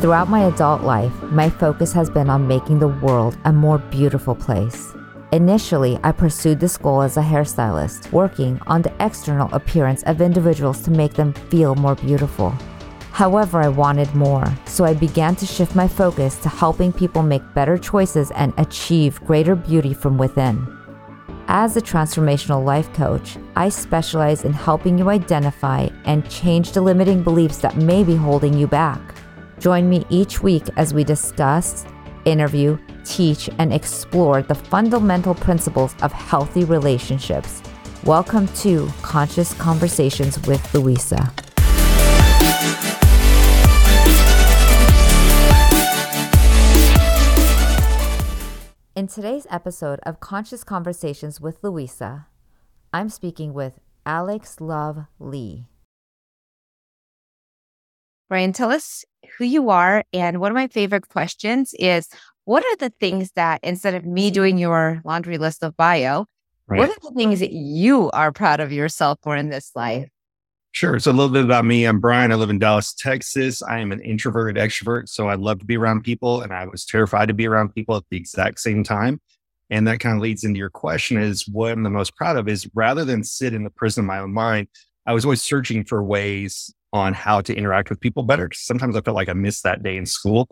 Throughout my adult life, my focus has been on making the world a more beautiful place. Initially, I pursued this goal as a hairstylist, working on the external appearance of individuals to make them feel more beautiful. However, I wanted more, so I began to shift my focus to helping people make better choices and achieve greater beauty from within. As a transformational life coach, I specialize in helping you identify and change the limiting beliefs that may be holding you back. Join me each week as we discuss, interview, teach, and explore the fundamental principles of healthy relationships. Welcome to Conscious Conversations with Louisa. In today's episode of Conscious Conversations with Louisa, I'm speaking with Alex Love Lee. Brian, tell us who you are. And one of my favorite questions is what are the things that instead of me doing your laundry list of bio, right. what are the things that you are proud of yourself for in this life? Sure. So a little bit about me. I'm Brian. I live in Dallas, Texas. I am an introverted extrovert. So I love to be around people and I was terrified to be around people at the exact same time. And that kind of leads into your question is what I'm the most proud of is rather than sit in the prison of my own mind, I was always searching for ways on how to interact with people better. Sometimes I felt like I missed that day in school.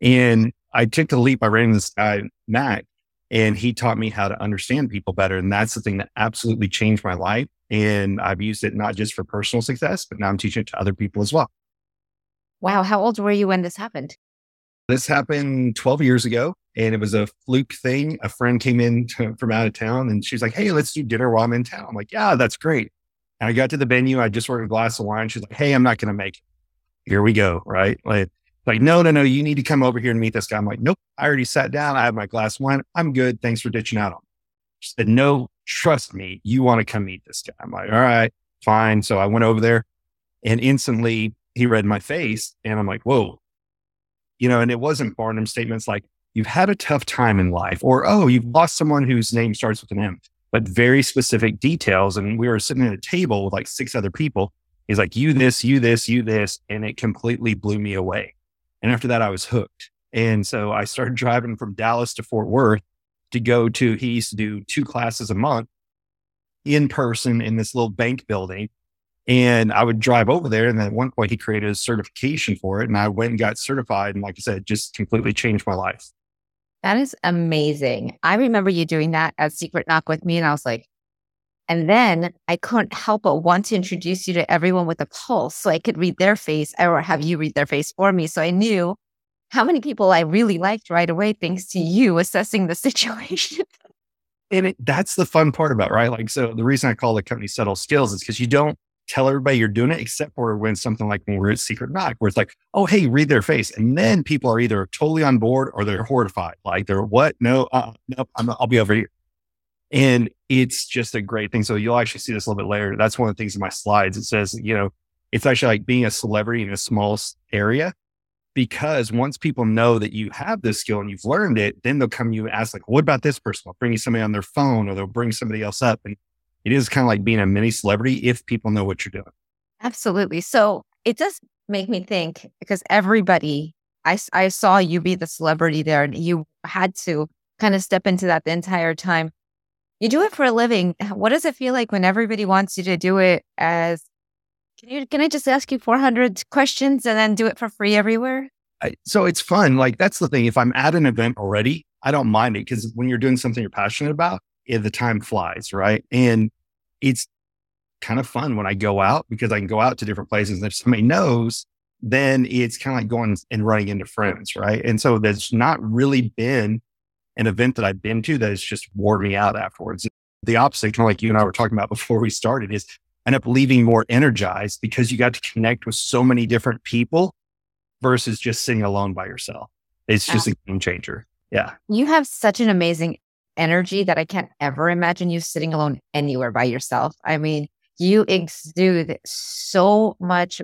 And I took the leap. I ran into this guy, Matt, and he taught me how to understand people better. And that's the thing that absolutely changed my life. And I've used it not just for personal success, but now I'm teaching it to other people as well. Wow. How old were you when this happened? This happened 12 years ago and it was a fluke thing. A friend came in to, from out of town and she's like, Hey, let's do dinner while I'm in town. I'm like, Yeah, that's great. And I got to the venue. I just ordered a glass of wine. She's like, Hey, I'm not going to make it. Here we go. Right. Like, like, no, no, no, you need to come over here and meet this guy. I'm like, nope, I already sat down. I have my glass of wine. I'm good. Thanks for ditching out on me. She said, no, trust me, you want to come meet this guy. I'm like, all right, fine. So I went over there and instantly he read my face and I'm like, whoa, you know, and it wasn't Barnum statements like, you've had a tough time in life or, oh, you've lost someone whose name starts with an M, but very specific details. And we were sitting at a table with like six other people. He's like, you this, you this, you this. And it completely blew me away. And after that, I was hooked. And so I started driving from Dallas to Fort Worth to go to, he used to do two classes a month in person in this little bank building. And I would drive over there. And at one point, he created a certification for it. And I went and got certified. And like I said, just completely changed my life. That is amazing. I remember you doing that at Secret Knock with me. And I was like, and then I couldn't help but want to introduce you to everyone with a pulse so I could read their face or have you read their face for me. So I knew how many people I really liked right away, thanks to you assessing the situation. and it, that's the fun part about it, right? Like, so the reason I call the company Subtle Skills is because you don't tell everybody you're doing it, except for when something like when we're at Secret Knock, where it's like, oh, hey, read their face. And then people are either totally on board or they're horrified. Like, they're what? No, uh, nope, i will be over here. And it's just a great thing. So you'll actually see this a little bit later. That's one of the things in my slides. It says, you know, it's actually like being a celebrity in a small area because once people know that you have this skill and you've learned it, then they'll come to you and ask, like, what about this person? They'll bring you somebody on their phone or they'll bring somebody else up. And it is kind of like being a mini celebrity if people know what you're doing. Absolutely. So it does make me think because everybody, I, I saw you be the celebrity there and you had to kind of step into that the entire time. You do it for a living. What does it feel like when everybody wants you to do it as can you can I just ask you 400 questions and then do it for free everywhere? I, so it's fun. Like that's the thing. If I'm at an event already, I don't mind it because when you're doing something you're passionate about, the time flies, right? And it's kind of fun when I go out because I can go out to different places. And if somebody knows, then it's kind of like going and running into friends, right? And so there's not really been an event that I've been to that has just wore me out afterwards. The opposite, kind of like you and I were talking about before we started, is end up leaving more energized because you got to connect with so many different people versus just sitting alone by yourself. It's just ah. a game changer. Yeah. You have such an amazing energy that I can't ever imagine you sitting alone anywhere by yourself. I mean, you exude so much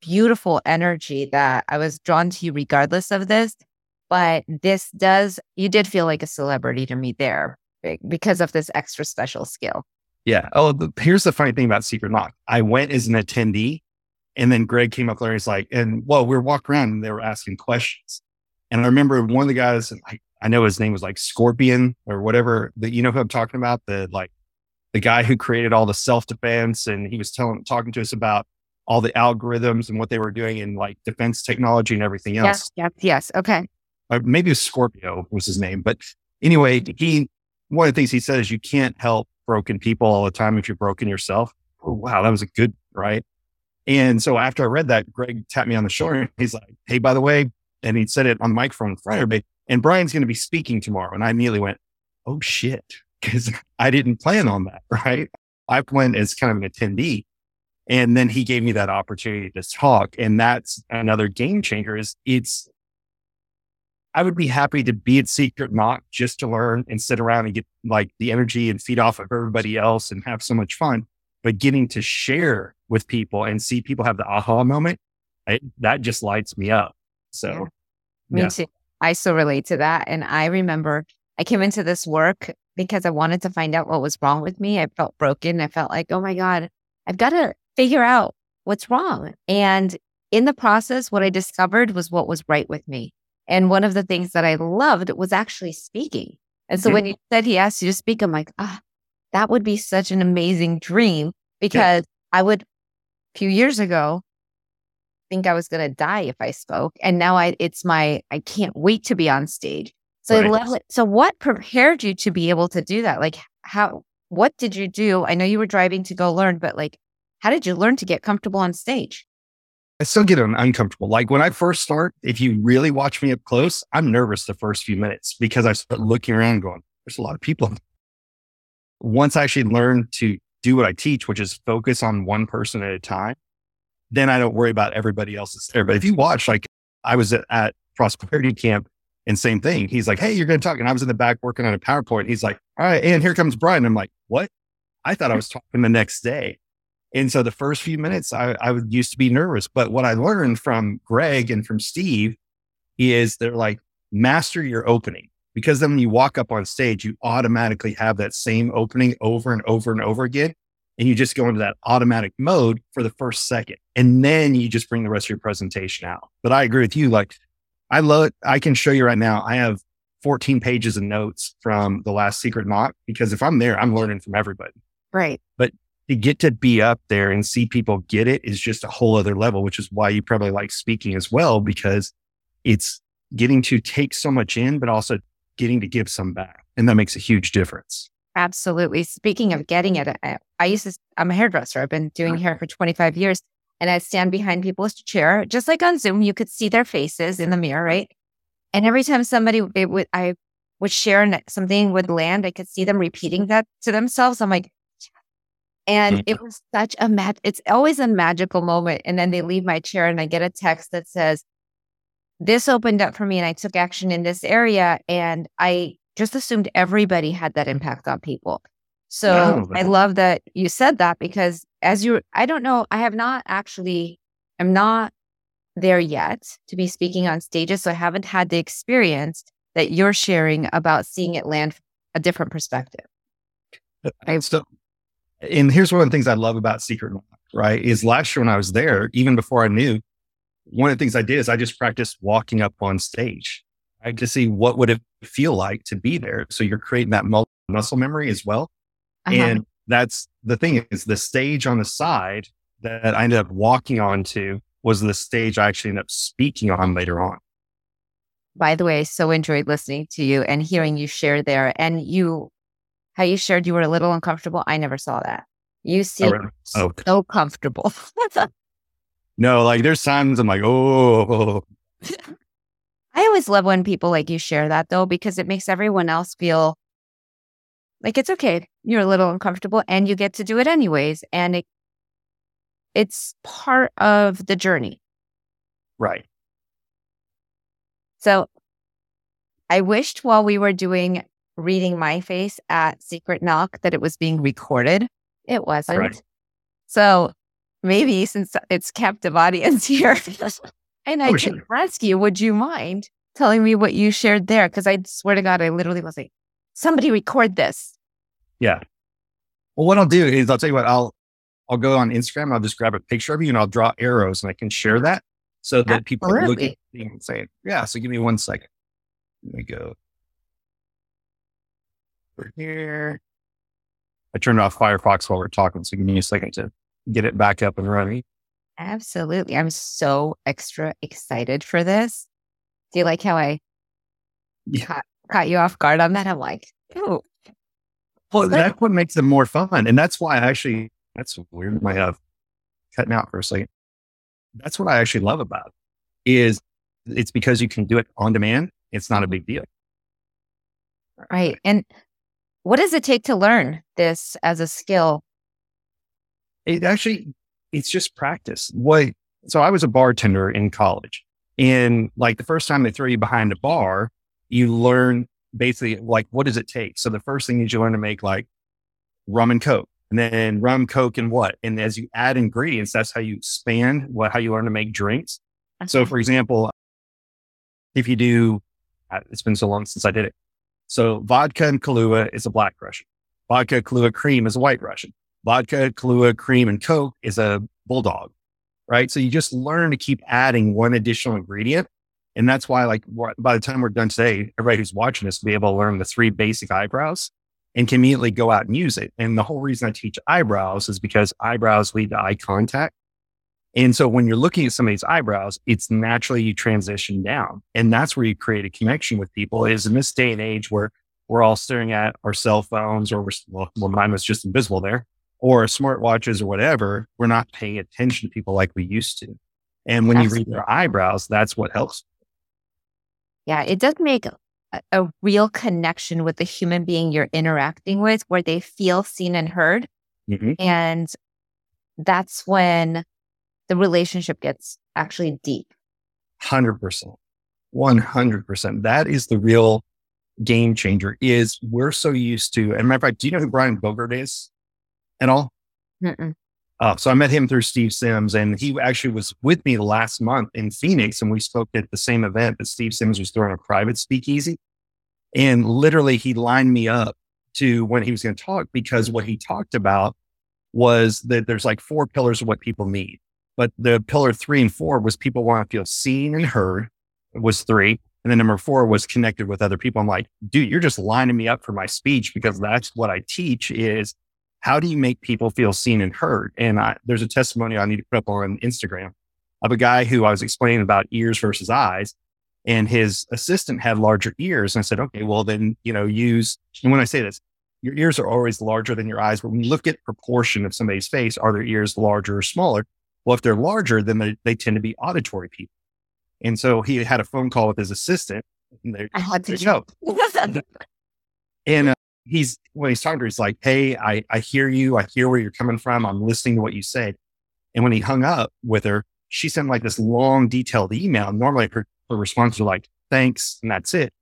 beautiful energy that I was drawn to you regardless of this. But this does, you did feel like a celebrity to me there because of this extra special skill. Yeah. Oh, here's the funny thing about Secret Knock. I went as an attendee And then Greg came up there and he's like, and well, we were walking around and they were asking questions. And I remember one of the guys, I, I know his name was like Scorpion or whatever that, you know who I'm talking about? The like the guy who created all the self defense. And he was telling, talking to us about all the algorithms and what they were doing in like defense technology and everything else. Yes. Yes. yes. Okay. Uh, maybe it was Scorpio was his name. But anyway, he, one of the things he said is you can't help broken people all the time if you're broken yourself. Oh, wow. That was a good, right? And so after I read that, Greg tapped me on the shoulder. And he's like, Hey, by the way, and he said it on the microphone in front of everybody, and Brian's going to be speaking tomorrow. And I immediately went, Oh shit. Cause I didn't plan on that. Right. I went as kind of an attendee. And then he gave me that opportunity to talk. And that's another game changer is it's, I would be happy to be at Secret Knock just to learn and sit around and get like the energy and feed off of everybody else and have so much fun. But getting to share with people and see people have the aha moment, I, that just lights me up. So, yeah. me yeah. too. I so relate to that. And I remember I came into this work because I wanted to find out what was wrong with me. I felt broken. I felt like, oh my God, I've got to figure out what's wrong. And in the process, what I discovered was what was right with me. And one of the things that I loved was actually speaking. And so mm-hmm. when you said he asked you to speak, I'm like, ah, that would be such an amazing dream because yeah. I would, a few years ago, think I was going to die if I spoke. And now I, it's my, I can't wait to be on stage. So right. I love it. So what prepared you to be able to do that? Like how, what did you do? I know you were driving to go learn, but like, how did you learn to get comfortable on stage? I still get uncomfortable. Like when I first start, if you really watch me up close, I'm nervous the first few minutes because I start looking around going, there's a lot of people. Once I actually learn to do what I teach, which is focus on one person at a time, then I don't worry about everybody else's there. But if you watch, like I was at, at prosperity camp and same thing. He's like, Hey, you're going to talk. And I was in the back working on a PowerPoint. He's like, all right. And here comes Brian. I'm like, what? I thought I was talking the next day. And so the first few minutes, I, I used to be nervous. But what I learned from Greg and from Steve is they're like, master your opening. Because then when you walk up on stage, you automatically have that same opening over and over and over again. And you just go into that automatic mode for the first second. And then you just bring the rest of your presentation out. But I agree with you. Like, I love, I can show you right now. I have 14 pages of notes from the last Secret Knock because if I'm there, I'm learning from everybody. Right. But to get to be up there and see people get it is just a whole other level, which is why you probably like speaking as well, because it's getting to take so much in, but also getting to give some back. And that makes a huge difference. Absolutely. Speaking of getting it, I used to, I'm a hairdresser. I've been doing uh-huh. hair for 25 years and I'd stand behind people's chair, just like on Zoom, you could see their faces in the mirror, uh-huh. right? And every time somebody it would, I would share something would land, I could see them repeating that to themselves. I'm like, and mm. it was such a mad, it's always a magical moment. And then they leave my chair and I get a text that says, this opened up for me and I took action in this area. And I just assumed everybody had that impact on people. So I love that you said that because as you, I don't know, I have not actually, I'm not there yet to be speaking on stages. So I haven't had the experience that you're sharing about seeing it land a different perspective. Uh, I, so and here's one of the things I love about Secret Knock, right? Is last year when I was there, even before I knew, one of the things I did is I just practiced walking up on stage. To see what would it feel like to be there. So you're creating that muscle memory as well. Uh-huh. And that's the thing is the stage on the side that I ended up walking onto was the stage I actually ended up speaking on later on. By the way, I so enjoyed listening to you and hearing you share there. And you how you shared you were a little uncomfortable. I never saw that. You seem oh, really? oh. so comfortable. no, like there's times I'm like, oh. I always love when people like you share that though, because it makes everyone else feel like it's okay. You're a little uncomfortable and you get to do it anyways. And it it's part of the journey. Right. So I wished while we were doing reading my face at Secret Knock that it was being recorded. It wasn't. Right. So maybe since it's captive audience here, and oh, I oh, can sure. ask you, would you mind telling me what you shared there? Because I swear to God, I literally was like, somebody record this. Yeah. Well, what I'll do is I'll tell you what, I'll I'll go on Instagram. I'll just grab a picture of you and I'll draw arrows and I can share that so that people can look at me and say, yeah. So give me one second. Let me go over here. I turned off Firefox while we're talking. So give me a second to get it back up and running. Absolutely. I'm so extra excited for this. Do you like how I Yeah. caught, caught you off guard on that? I'm like, oh, Well, that's what makes them more fun. And that's why I actually, that's weird. My uh, cutting out for a second. That's what I actually love about it is it's because you can do it on demand. It's not a big deal. right. And what does it take to learn this as a skill? It actually, it's just practice. What, so I was a bartender in college and like the first time they throw you behind a bar, you learn basically like, what does it take? So the first thing is you learn to make like rum and coke and then rum, coke and what? And as you add ingredients, that's how you expand what, how you learn to make drinks. So, for example, if you do, uh, it's been so long since I did it. So, vodka and Kahlua is a black Russian. Vodka Kahlua cream is a white Russian. Vodka Kahlua cream and Coke is a bulldog, right? So you just learn to keep adding one additional ingredient, and that's why, like, by the time we're done today, everybody who's watching this will be able to learn the three basic eyebrows and can immediately go out and use it. And the whole reason I teach eyebrows is because eyebrows lead to eye contact. And so when you're looking at somebody's eyebrows, it's naturally you transition down. And that's where you create a connection with people is in this day and age where we're all staring at our cell phones or we're, well, mine was just invisible there or smartwatches or whatever. We're not paying attention to people like we used to. And when you read their eyebrows, that's what helps. Yeah, it does make a, a real connection with the human being you're interacting with where they feel seen and heard. Mhm. And that's when the relationship gets actually deep. 100%. 100%. That is the real game changer is we're so used to, and matter of fact, do you know who Brian Bogart is at all? Mm-mm. Uh, so I met him through Steve Sims, and he actually was with me last month in Phoenix, and we spoke at the same event that Steve Sims was throwing a private speakeasy. And literally, he lined me up to when he was going to talk because what he talked about was that there's like four pillars of what people need. But the pillar three and four was people want to feel seen and heard was three. And then number four was connected with other people. I'm like, dude, you're just lining me up for my speech because that's what I teach is how do you make people feel seen and heard? And I, there's a testimony I need to put up on Instagram of a guy who I was explaining about ears versus eyes and his assistant had larger ears. And I said, okay, well then, you know, use, and when I say this, your ears are always larger than your eyes. But when you look at proportion of somebody's face, are their ears larger or smaller? Well, if they're larger, then they, they tend to be auditory people. And so he had a phone call with his assistant. And they, I had to go. And uh, he's when he's talking to her, he's like, "Hey, I I hear you. I hear where you're coming from. I'm listening to what you said." And when he hung up with her, she sent like this long, detailed email. Normally, her, her responses are like, "Thanks," and that's it.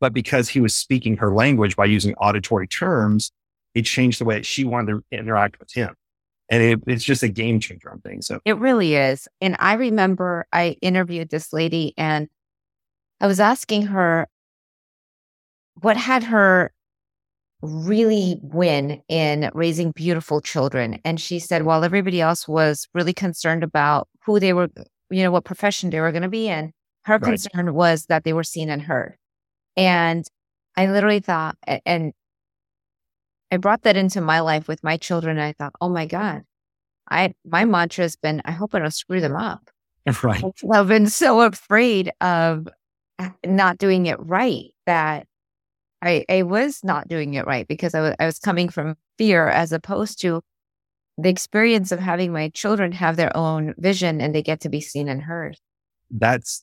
But because he was speaking her language by using auditory terms, it changed the way that she wanted to interact with him. And it, it's just a game changer on things. So It really is. And I remember I interviewed this lady and I was asking her what had her really win in raising beautiful children. And she said, while everybody else was really concerned about who they were, you know, what profession they were going to be in, her Right. concern was that they were seen and heard. And I literally thought, and I brought that into my life with my children. And I thought, oh my God, I, my mantra has been, I hope I don't screw them up. right, I've been so afraid of uh, not doing it right that I, I was not doing it right because I wa- I was coming from fear as opposed to the experience of having my children have their own vision and they get to be seen and heard. that's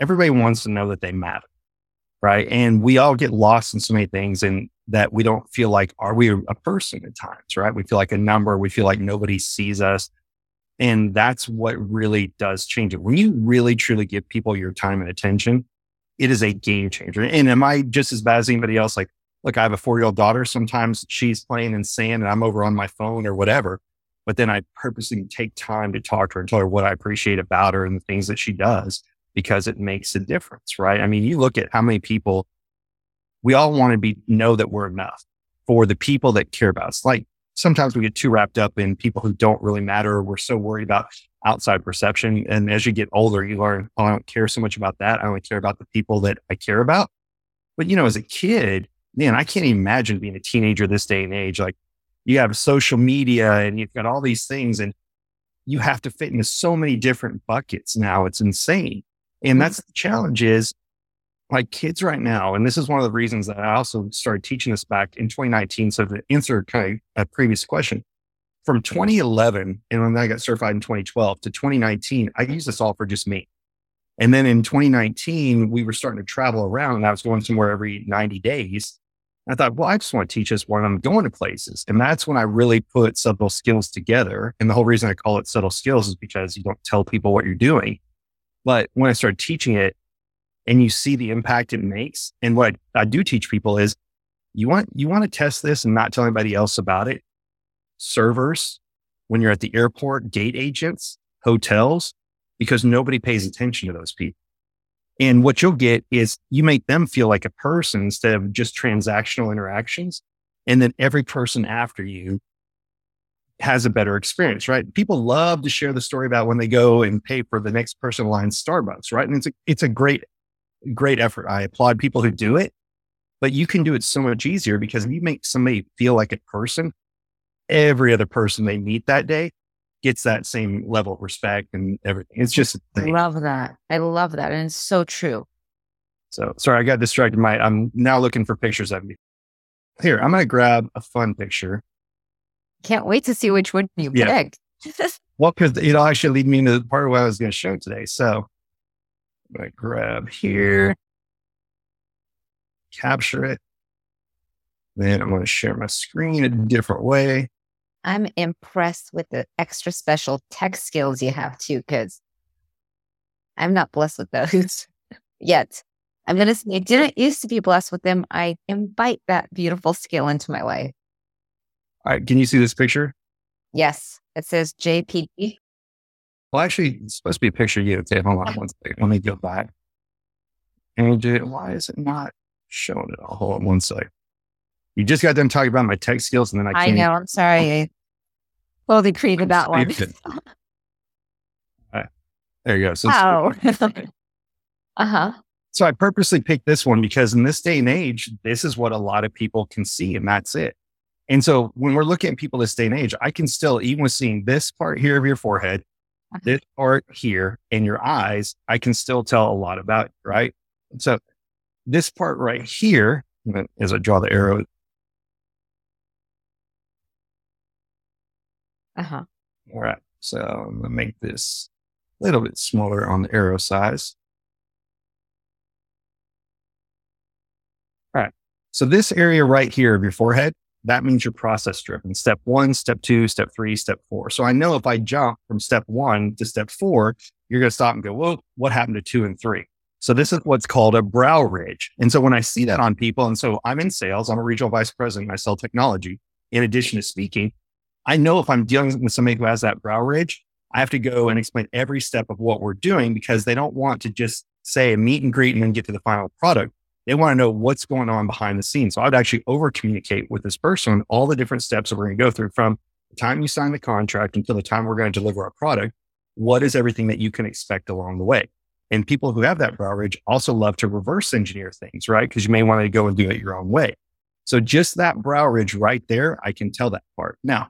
everybody wants to know that they matter. Right. And we all get lost in so many things and that we don't feel like, are we a person at times? Right. We feel like a number. We feel like nobody sees us. And that's what really does change it. When you really truly give people your time and attention, it is a game changer. And am I just as bad as anybody else? Like, look, I have a four year old daughter. Sometimes she's playing in sand and I'm over on my phone or whatever. But then I purposely take time to talk to her and tell her what I appreciate about her and the things that she does because it makes a difference, right? I mean, you look at how many people we all want to be know that we're enough for the people that care about us. Like sometimes we get too wrapped up in people who don't really matter. or We're so worried about outside perception. And as you get older, you learn, oh, I don't care so much about that. I only care about the people that I care about. But, you know, as a kid, man, I can't imagine being a teenager this day and age. Like you have social media and you've got all these things and you have to fit into so many different buckets now. It's insane. And that's the challenge is like kids right now. And this is one of the reasons that I also started teaching this back in 2019. So to answer kind of a previous question, from 2011 and when I got certified in 2012 to 2019, I used this all for just me. And then in 2019, we were starting to travel around and I was going somewhere every 90 days. I thought, well, I just want to teach this when I'm going to places. And that's when I really put subtle skills together. And the whole reason I call it subtle skills is because you don't tell people what you're doing. But when I started teaching it and you see the impact it makes, and what I, I do teach people is you want, you want to test this and not tell anybody else about it servers, when you're at the airport, gate agents, hotels, because nobody pays mm-hmm. attention to those people. And what you'll get is you make them feel like a person instead of just transactional interactions. And then every person after you has a better experience, right? People love to share the story about when they go and pay for the next person line Starbucks, right? And it's a, it's a great, great effort. I applaud people who do it, but you can do it so much easier because if you make somebody feel like a person, every other person they meet that day gets that same level of respect and everything. It's just, I love that. I love that. And it's so true. So sorry, I got distracted. My, I'm now looking for pictures of me. Here, I'm going to grab a fun picture. Can't wait to see which one you yeah. picked. well, because it'll actually lead me into the part of what I was going to show today. So I'm to grab here, capture it. Then I'm to share my screen a different way. I'm impressed with the extra special tech skills you have too, because I'm not blessed with those yet. I'm going to say I didn't used to be blessed with them. I invite that beautiful skill into my life. All right. Can you see this picture? Yes. It says JPD. Well, actually, it's supposed to be a picture of you. Okay. Hold on one second. Let me go back. And why is it not showing it all? Hold on one second. You just got them talking about my tech skills, and then I I know. I'm sorry. I they created that one. right. There you go. So oh. uh huh. So I purposely picked this one because in this day and age, this is what a lot of people can see, and that's it. And so when we're looking at people this day and age, I can still, even with seeing this part here of your forehead, uh-huh. this part here, and your eyes, I can still tell a lot about it, right? So this part right here, as I draw the arrow, Uh-huh. All right. So I'm going to make this a little bit smaller on the arrow size. All right. So this area right here of your forehead, that means you're process driven. Step one, step two, step three, step four. So I know if I jump from step one to step four, you're going to stop and go, well, what happened to two and three? So this is what's called a brow ridge. And so when I see that on people, and so I'm in sales, I'm a regional vice president, I sell technology. In addition to speaking, I know if I'm dealing with somebody who has that brow ridge, I have to go and explain every step of what we're doing because they don't want to just say a meet and greet and then get to the final product. They want to know what's going on behind the scenes. So I would actually over communicate with this person all the different steps that we're going to go through from the time you sign the contract until the time we're going to deliver our product. What is everything that you can expect along the way? And people who have that brow ridge also love to reverse engineer things, right? Because you may want to go and do it your own way. So just that brow ridge right there, I can tell that part. Now,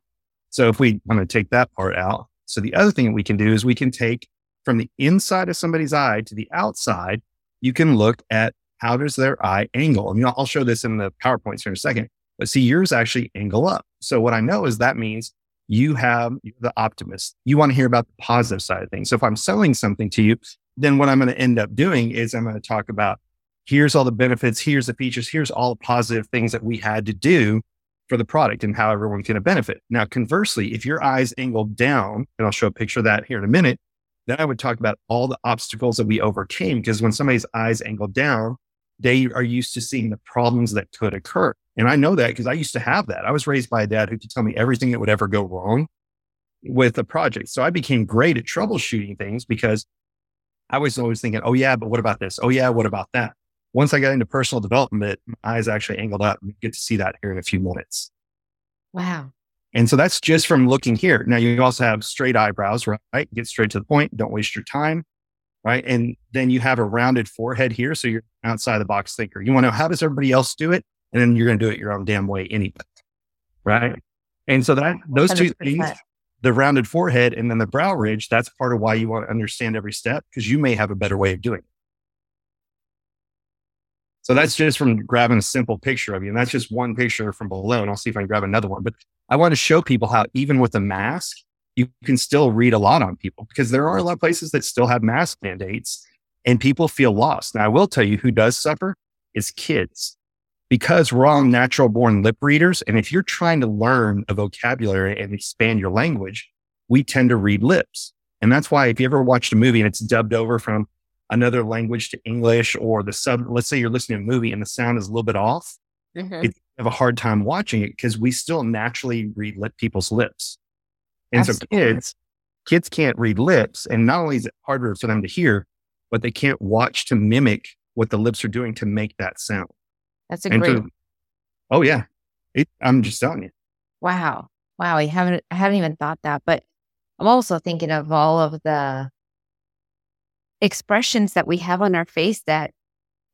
so if we want to take that part out, so the other thing that we can do is we can take from the inside of somebody's eye to the outside, you can look at how does their eye angle. And I'll show this in the PowerPoints here in a second, but see yours actually angle up. So what I know is that means you have the optimist. You want to hear about the positive side of things. So if I'm selling something to you, then what I'm going to end up doing is I'm going to talk about here's all the benefits, here's the features, here's all the positive things that we had to do for the product and how everyone's going to benefit. Now, conversely, if your eyes angled down, and I'll show a picture of that here in a minute, then I would talk about all the obstacles that we overcame. Because when somebody's eyes angle down, they are used to seeing the problems that could occur. And I know that because I used to have that. I was raised by a dad who could tell me everything that would ever go wrong with a project. So I became great at troubleshooting things because I was always thinking, oh, yeah, but what about this? Oh, yeah, what about that? Once I got into personal development, my eyes actually angled up. We get to see that here in a few minutes. Wow. And so that's just from looking here. Now you also have straight eyebrows, right? Get straight to the point. Don't waste your time. Right. And then you have a rounded forehead here. So you're outside the box thinker. You want to know how does everybody else do it? And then you're going to do it your own damn way anyway. Right. And so that those 100%. two things, the rounded forehead and then the brow ridge, that's part of why you want to understand every step because you may have a better way of doing it. So that's just from grabbing a simple picture of you. And that's just one picture from below. And I'll see if I can grab another one. But I want to show people how even with a mask, you can still read a lot on people because there are a lot of places that still have mask mandates and people feel lost. Now, I will tell you who does suffer is kids because we're all natural born lip readers. And if you're trying to learn a vocabulary and expand your language, we tend to read lips. And that's why if you ever watched a movie and it's dubbed over from another language to English or the sub, let's say you're listening to a movie and the sound is a little bit off, mm-hmm. it, you have a hard time watching it because we still naturally read people's lips. And Absolutely. so kids, kids can't read lips. And not only is it harder for them to hear, but they can't watch to mimic what the lips are doing to make that sound. That's a and great. To, oh yeah. It, I'm just telling you. Wow. Wow. I haven't, I hadn't even thought that, but I'm also thinking of all of the expressions that we have on our face that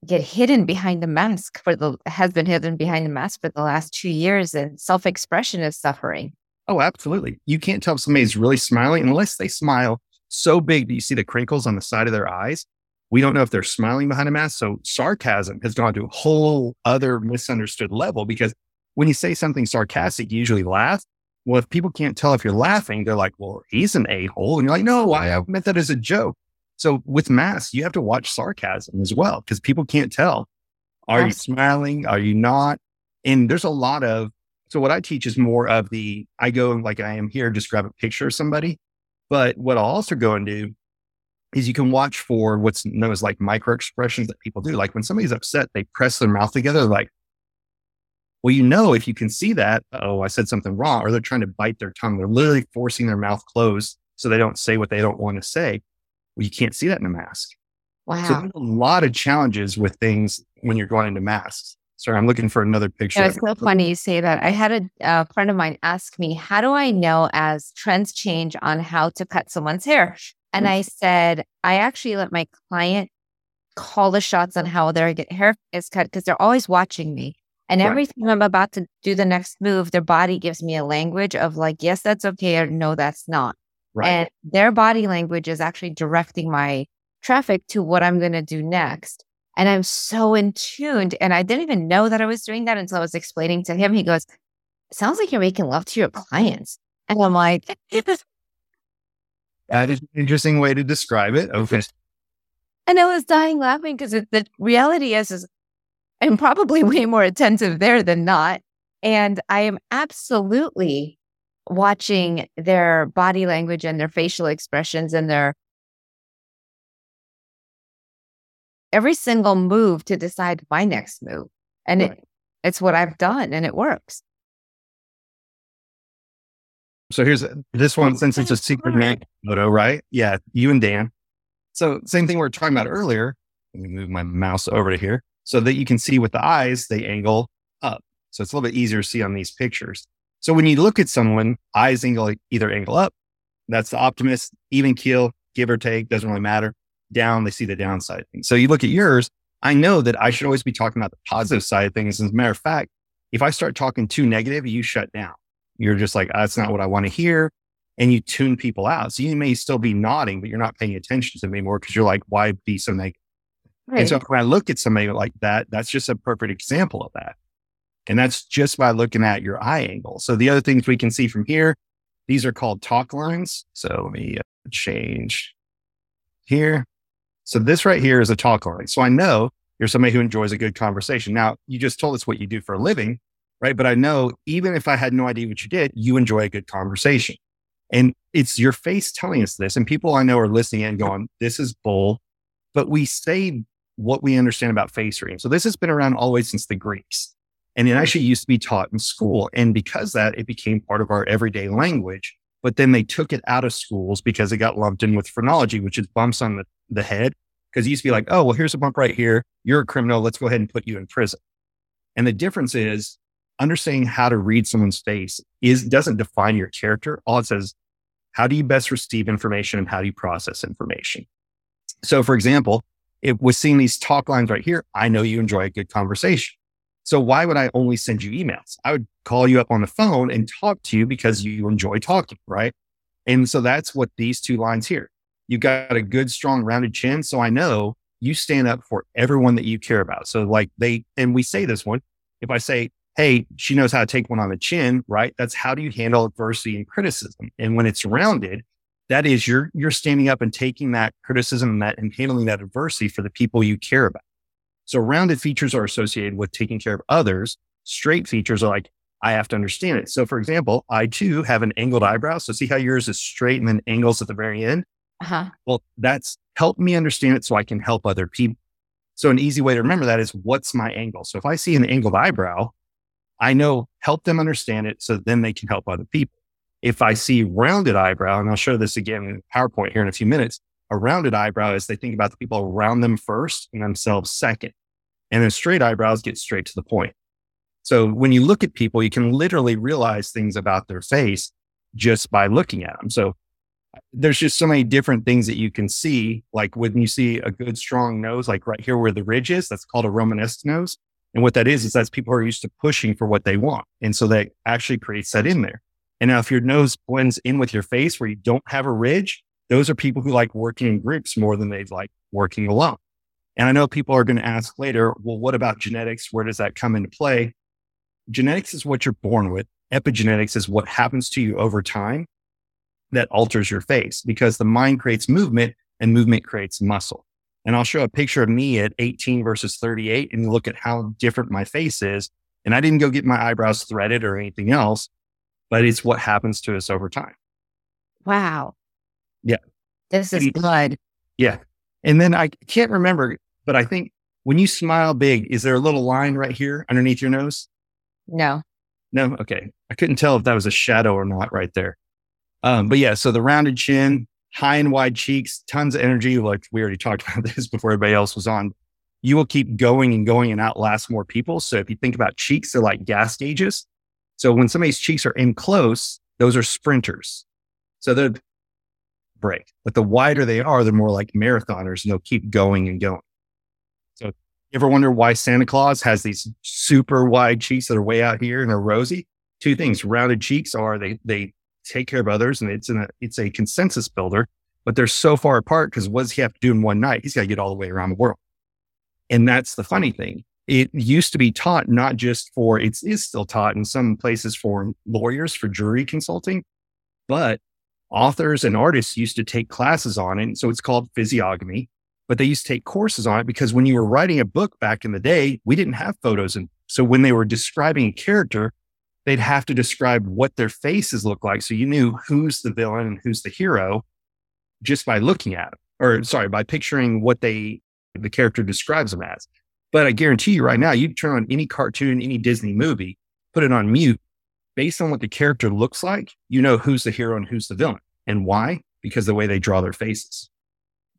get hidden behind the mask for the has been hidden behind the mask for the last two years and self-expression is suffering. Oh absolutely. You can't tell if somebody's really smiling unless they smile so big that you see the crinkles on the side of their eyes. We don't know if they're smiling behind a mask so sarcasm has gone to a whole other misunderstood level because when you say something sarcastic you usually laugh. Well if people can't tell if you're laughing they're like well he's an a-hole and you're like no i meant that as a joke so with masks, you have to watch sarcasm as well because people can't tell. Are you smiling? Are you not? And there's a lot of, so what I teach is more of the, I go like I am here, just grab a picture of somebody. But what I'll also go and do is you can watch for what's known as like micro expressions that people do. Like when somebody's upset, they press their mouth together, like, well, you know, if you can see that, oh, I said something wrong, or they're trying to bite their tongue. They're literally forcing their mouth closed so they don't say what they don't want to say. Well, you can't see that in a mask. Wow. So there's a lot of challenges with things when you're going into masks. Sorry, I'm looking for another picture. Yeah, it's so funny you say that. I had a, a friend of mine ask me, how do I know as trends change on how to cut someone's hair? And I said, I actually let my client call the shots on how their hair is cut because they're always watching me. And every right. time I'm about to do the next move, their body gives me a language of like, yes, that's okay, or no, that's not. Right. And their body language is actually directing my traffic to what I'm going to do next. And I'm so in tuned. And I didn't even know that I was doing that until I was explaining to him. He goes, Sounds like you're making love to your clients. And I'm like, That is an interesting way to describe it. Okay. And I was dying laughing because the reality is, is I'm probably way more attentive there than not. And I am absolutely watching their body language and their facial expressions and their every single move to decide my next move. And right. it, it's what I've done and it works. So here's this one, since it's a secret photo, right? Yeah, you and Dan. So same thing we were talking about earlier. Let me move my mouse over to here so that you can see with the eyes, they angle up. So it's a little bit easier to see on these pictures. So when you look at someone, eyes angle either angle up, that's the optimist, even keel, give or take, doesn't really matter. Down, they see the downside. So you look at yours, I know that I should always be talking about the positive side of things. As a matter of fact, if I start talking too negative, you shut down. You're just like, that's not what I want to hear. And you tune people out. So you may still be nodding, but you're not paying attention to them anymore because you're like, why be so negative? Right. And so when I look at somebody like that, that's just a perfect example of that. And that's just by looking at your eye angle. So the other things we can see from here, these are called talk lines. So let me uh, change here. So this right here is a talk line. So I know you're somebody who enjoys a good conversation. Now you just told us what you do for a living, right? But I know even if I had no idea what you did, you enjoy a good conversation. And it's your face telling us this. And people I know are listening and going, this is bull. But we say what we understand about face reading. So this has been around always since the Greeks. And it actually used to be taught in school. And because that, it became part of our everyday language. But then they took it out of schools because it got lumped in with phrenology, which is bumps on the, the head. Because it used to be like, oh, well, here's a bump right here. You're a criminal. Let's go ahead and put you in prison. And the difference is understanding how to read someone's face is doesn't define your character. All it says, how do you best receive information and how do you process information? So for example, if with seeing these talk lines right here, I know you enjoy a good conversation. So why would I only send you emails? I would call you up on the phone and talk to you because you enjoy talking, right? And so that's what these two lines here. You've got a good, strong, rounded chin. So I know you stand up for everyone that you care about. So like they, and we say this one, if I say, Hey, she knows how to take one on the chin, right? That's how do you handle adversity and criticism? And when it's rounded, that is you're, you're standing up and taking that criticism and that and handling that adversity for the people you care about. So rounded features are associated with taking care of others. Straight features are like, I have to understand it. So for example, I too have an angled eyebrow. So see how yours is straight and then angles at the very end? Uh-huh. Well, that's help me understand it so I can help other people. So an easy way to remember that is what's my angle? So if I see an angled eyebrow, I know help them understand it so then they can help other people. If I see rounded eyebrow, and I'll show this again in PowerPoint here in a few minutes, a rounded eyebrow is they think about the people around them first and themselves second. And then straight eyebrows get straight to the point. So when you look at people, you can literally realize things about their face just by looking at them. So there's just so many different things that you can see. Like when you see a good strong nose, like right here where the ridge is, that's called a Romanesque nose. And what that is, is that's people who are used to pushing for what they want. And so that actually creates that in there. And now if your nose blends in with your face where you don't have a ridge, those are people who like working in groups more than they like working alone. And I know people are going to ask later, well, what about genetics? Where does that come into play? Genetics is what you're born with. Epigenetics is what happens to you over time that alters your face because the mind creates movement and movement creates muscle. And I'll show a picture of me at 18 versus 38 and look at how different my face is. And I didn't go get my eyebrows threaded or anything else, but it's what happens to us over time. Wow. Yeah. This is blood. Yeah. And then I can't remember, but I think when you smile big, is there a little line right here underneath your nose? No. No. Okay. I couldn't tell if that was a shadow or not right there. Um, but yeah, so the rounded chin, high and wide cheeks, tons of energy. Like we already talked about this before everybody else was on. You will keep going and going and outlast more people. So if you think about cheeks, they're like gas gauges. So when somebody's cheeks are in close, those are sprinters. So they're break, but the wider they are, the more like marathoners and they'll keep going and going. You ever wonder why Santa Claus has these super wide cheeks that are way out here and are rosy? Two things, rounded cheeks are they, they take care of others and it's a, it's a consensus builder, but they're so far apart because what does he have to do in one night? He's got to get all the way around the world. And that's the funny thing. It used to be taught not just for, it is still taught in some places for lawyers, for jury consulting, but authors and artists used to take classes on it. So it's called physiognomy, but they used to take courses on it because when you were writing a book back in the day, we didn't have photos. And so when they were describing a character, they'd have to describe what their faces look like. So you knew who's the villain and who's the hero just by looking at them, or sorry, by picturing what they, the character describes them as. But I guarantee you right now, you turn on any cartoon, any Disney movie, put it on mute, based on what the character looks like, you know who's the hero and who's the villain. And why? Because the way they draw their faces.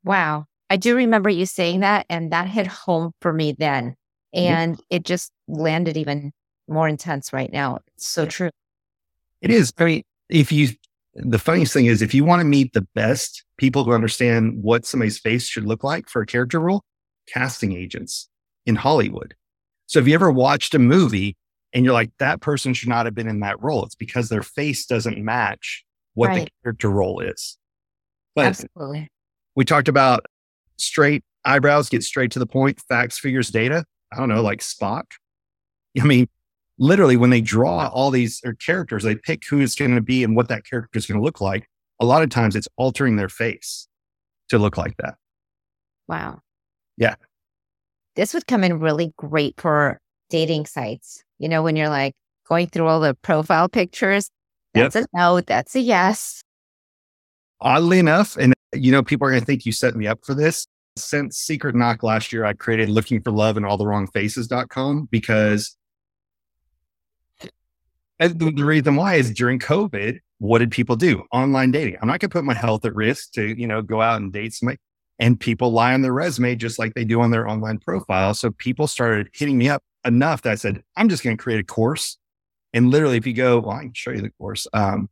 Wow. I do remember you saying that, and that hit home for me then. And mm-hmm. it just landed even more intense right now. It's so true. It is. I mean, if you, the funniest thing is, if you want to meet the best people who understand what somebody's face should look like for a character role, casting agents in Hollywood. So if you ever watched a movie and you're like, that person should not have been in that role, it's because their face doesn't match what right. the character role is. But Absolutely. We talked about straight eyebrows, get straight to the point, facts, figures, data. I don't know, like Spock. I mean, literally, when they draw all these uh, characters, they pick who it's going to be and what that character is going to look like. A lot of times it's altering their face to look like that. Wow. Yeah. This would come in really great for dating sites. You know, when you're like going through all the profile pictures, that's yep. a no, that's a yes. Oddly enough, and you know, people are going to think you set me up for this. Since Secret Knock last year, I created looking for love in all the wrong faces.com because the, reason why is during COVID, what did people do? Online dating. I'm not going to put my health at risk to, you know, go out and date somebody. And people lie on their resume just like they do on their online profile. So people started hitting me up enough that I said, I'm just going to create a course And literally, if you go, well, I can show you the course. Um,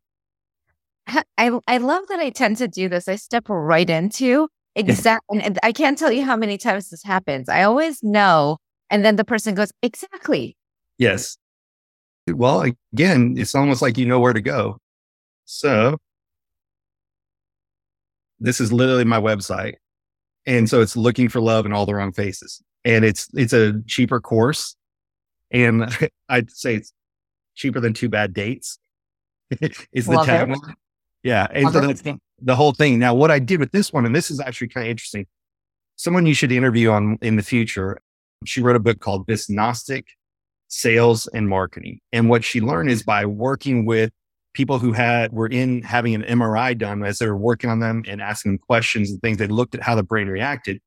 I I love that I tend to do this. I step right into exactly. and I can't tell you how many times this happens. I always know, and then the person goes, exactly. Yes. Well, again, it's almost like you know where to go. So this is literally my website. And so it's looking for love in all the wrong faces. And it's it's a cheaper course. And I'd say it's cheaper than two bad dates. is the tagline. Yeah. And so that's the whole thing. Now, what I did with this one, and this is actually kind of interesting. Someone you should interview on in the future. She wrote a book called Diagnostic Sales and Marketing. And what she learned is by working with people who had were in having an MRI done as they were working on them and asking them questions and things, they looked at how the brain reacted.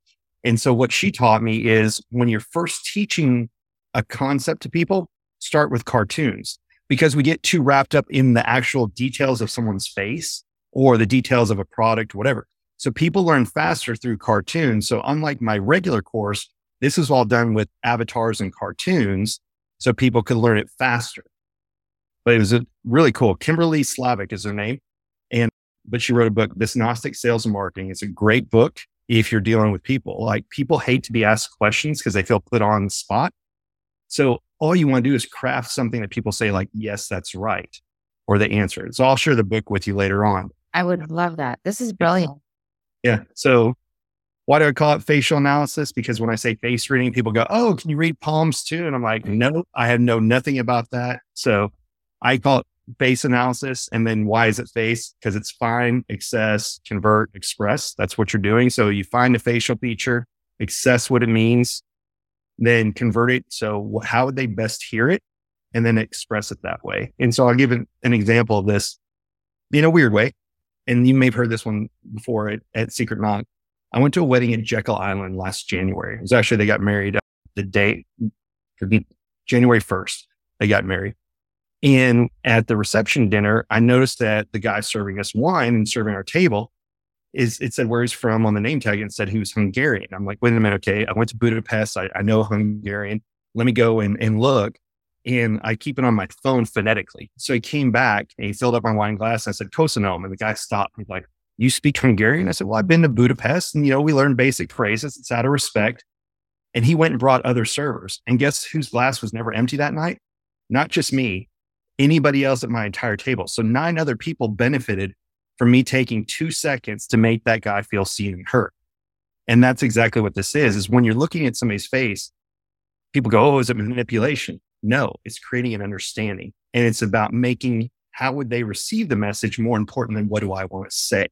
And so what she taught me is when you're first teaching a concept to people, start with cartoons because we get too wrapped up in the actual details of someone's face or the details of a product, whatever. So people learn faster through cartoons. So unlike my regular course, this is all done with avatars and cartoons so people could learn it faster. But it was really cool. Kimberly Slavik is her name. And, but she wrote a book, Diagnostic Sales and Marketing. It's a great book if you're dealing with people. Like people hate to be asked questions because they feel put on the spot. So all you want to do is craft something that people say like, yes, that's right. Or they answer it. So I'll share the book with you later on. I would love that. This is brilliant. Yeah. So why do I call it facial analysis? Because when I say face reading, people go, Oh, can you read palms too? And I'm like, no, I have know nothing about that. So I call it face analysis. And then why is it face? Because it's find, access, convert, express. That's what you're doing. So you find a facial feature, access what it means, then convert it. So how would they best hear it? And then express it that way. And so I'll give an, an example of this in a weird way. And you may have heard this one before at, at Secret Knock. I went to a wedding at Jekyll Island last January. It was actually, they got married uh, the day, January 1st, they got married. And at the reception dinner, I noticed that the guy serving us wine and serving our table is it said where he's from on the name tag and said he was Hungarian. I'm like, wait a minute, okay. I went to Budapest. I, I know Hungarian. Let me go and, and look. And I keep it on my phone phonetically. So he came back and he filled up my wine glass. And I said, Köszönöm. And the guy stopped. He's like, you speak Hungarian? I said, well, I've been to Budapest and, you know, we learn basic phrases. It's out of respect. And he went and brought other servers. And guess whose glass was never empty that night? Not just me, anybody else at my entire table. So nine other people benefited from me taking two seconds to make that guy feel seen and heard. And that's exactly what this is, is when you're looking at somebody's face, people go, Oh, is it manipulation? No, it's creating an understanding. And it's about making how would they receive the message more important than what do I want to say?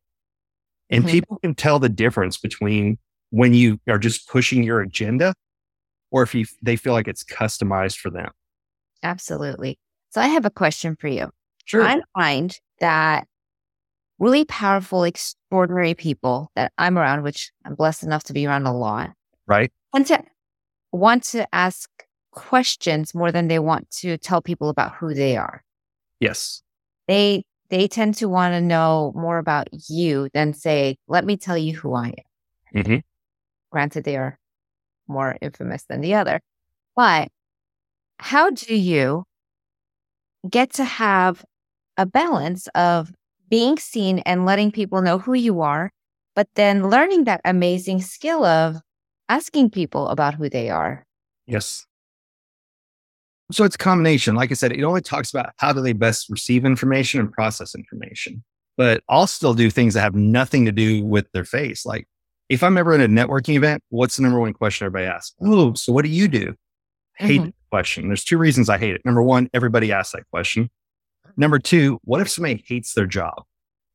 And mm-hmm. people can tell the difference between when you are just pushing your agenda or if you, they feel like it's customized for them. Absolutely. So I have a question for you. Sure. I find that really powerful, extraordinary people that I'm around, which I'm blessed enough to be around a lot. Right. Want to want to ask questions more than they want to tell people about who they are. Yes. They they tend to want to know more about you than say, let me tell you who I am. Mm-hmm. Granted, they are more infamous than the other. But how do you get to have a balance of being seen and letting people know who you are, but then learning that amazing skill of asking people about who they are? Yes. So it's a combination. Like I said, it only talks about how do they best receive information and process information. But I'll still do things that have nothing to do with their face. Like if I'm ever in a networking event, what's the number one question everybody asks? Oh, so what do you do? Hate mm-hmm. the question. There's two reasons I hate it. Number one, everybody asks that question. Number two, what if somebody hates their job?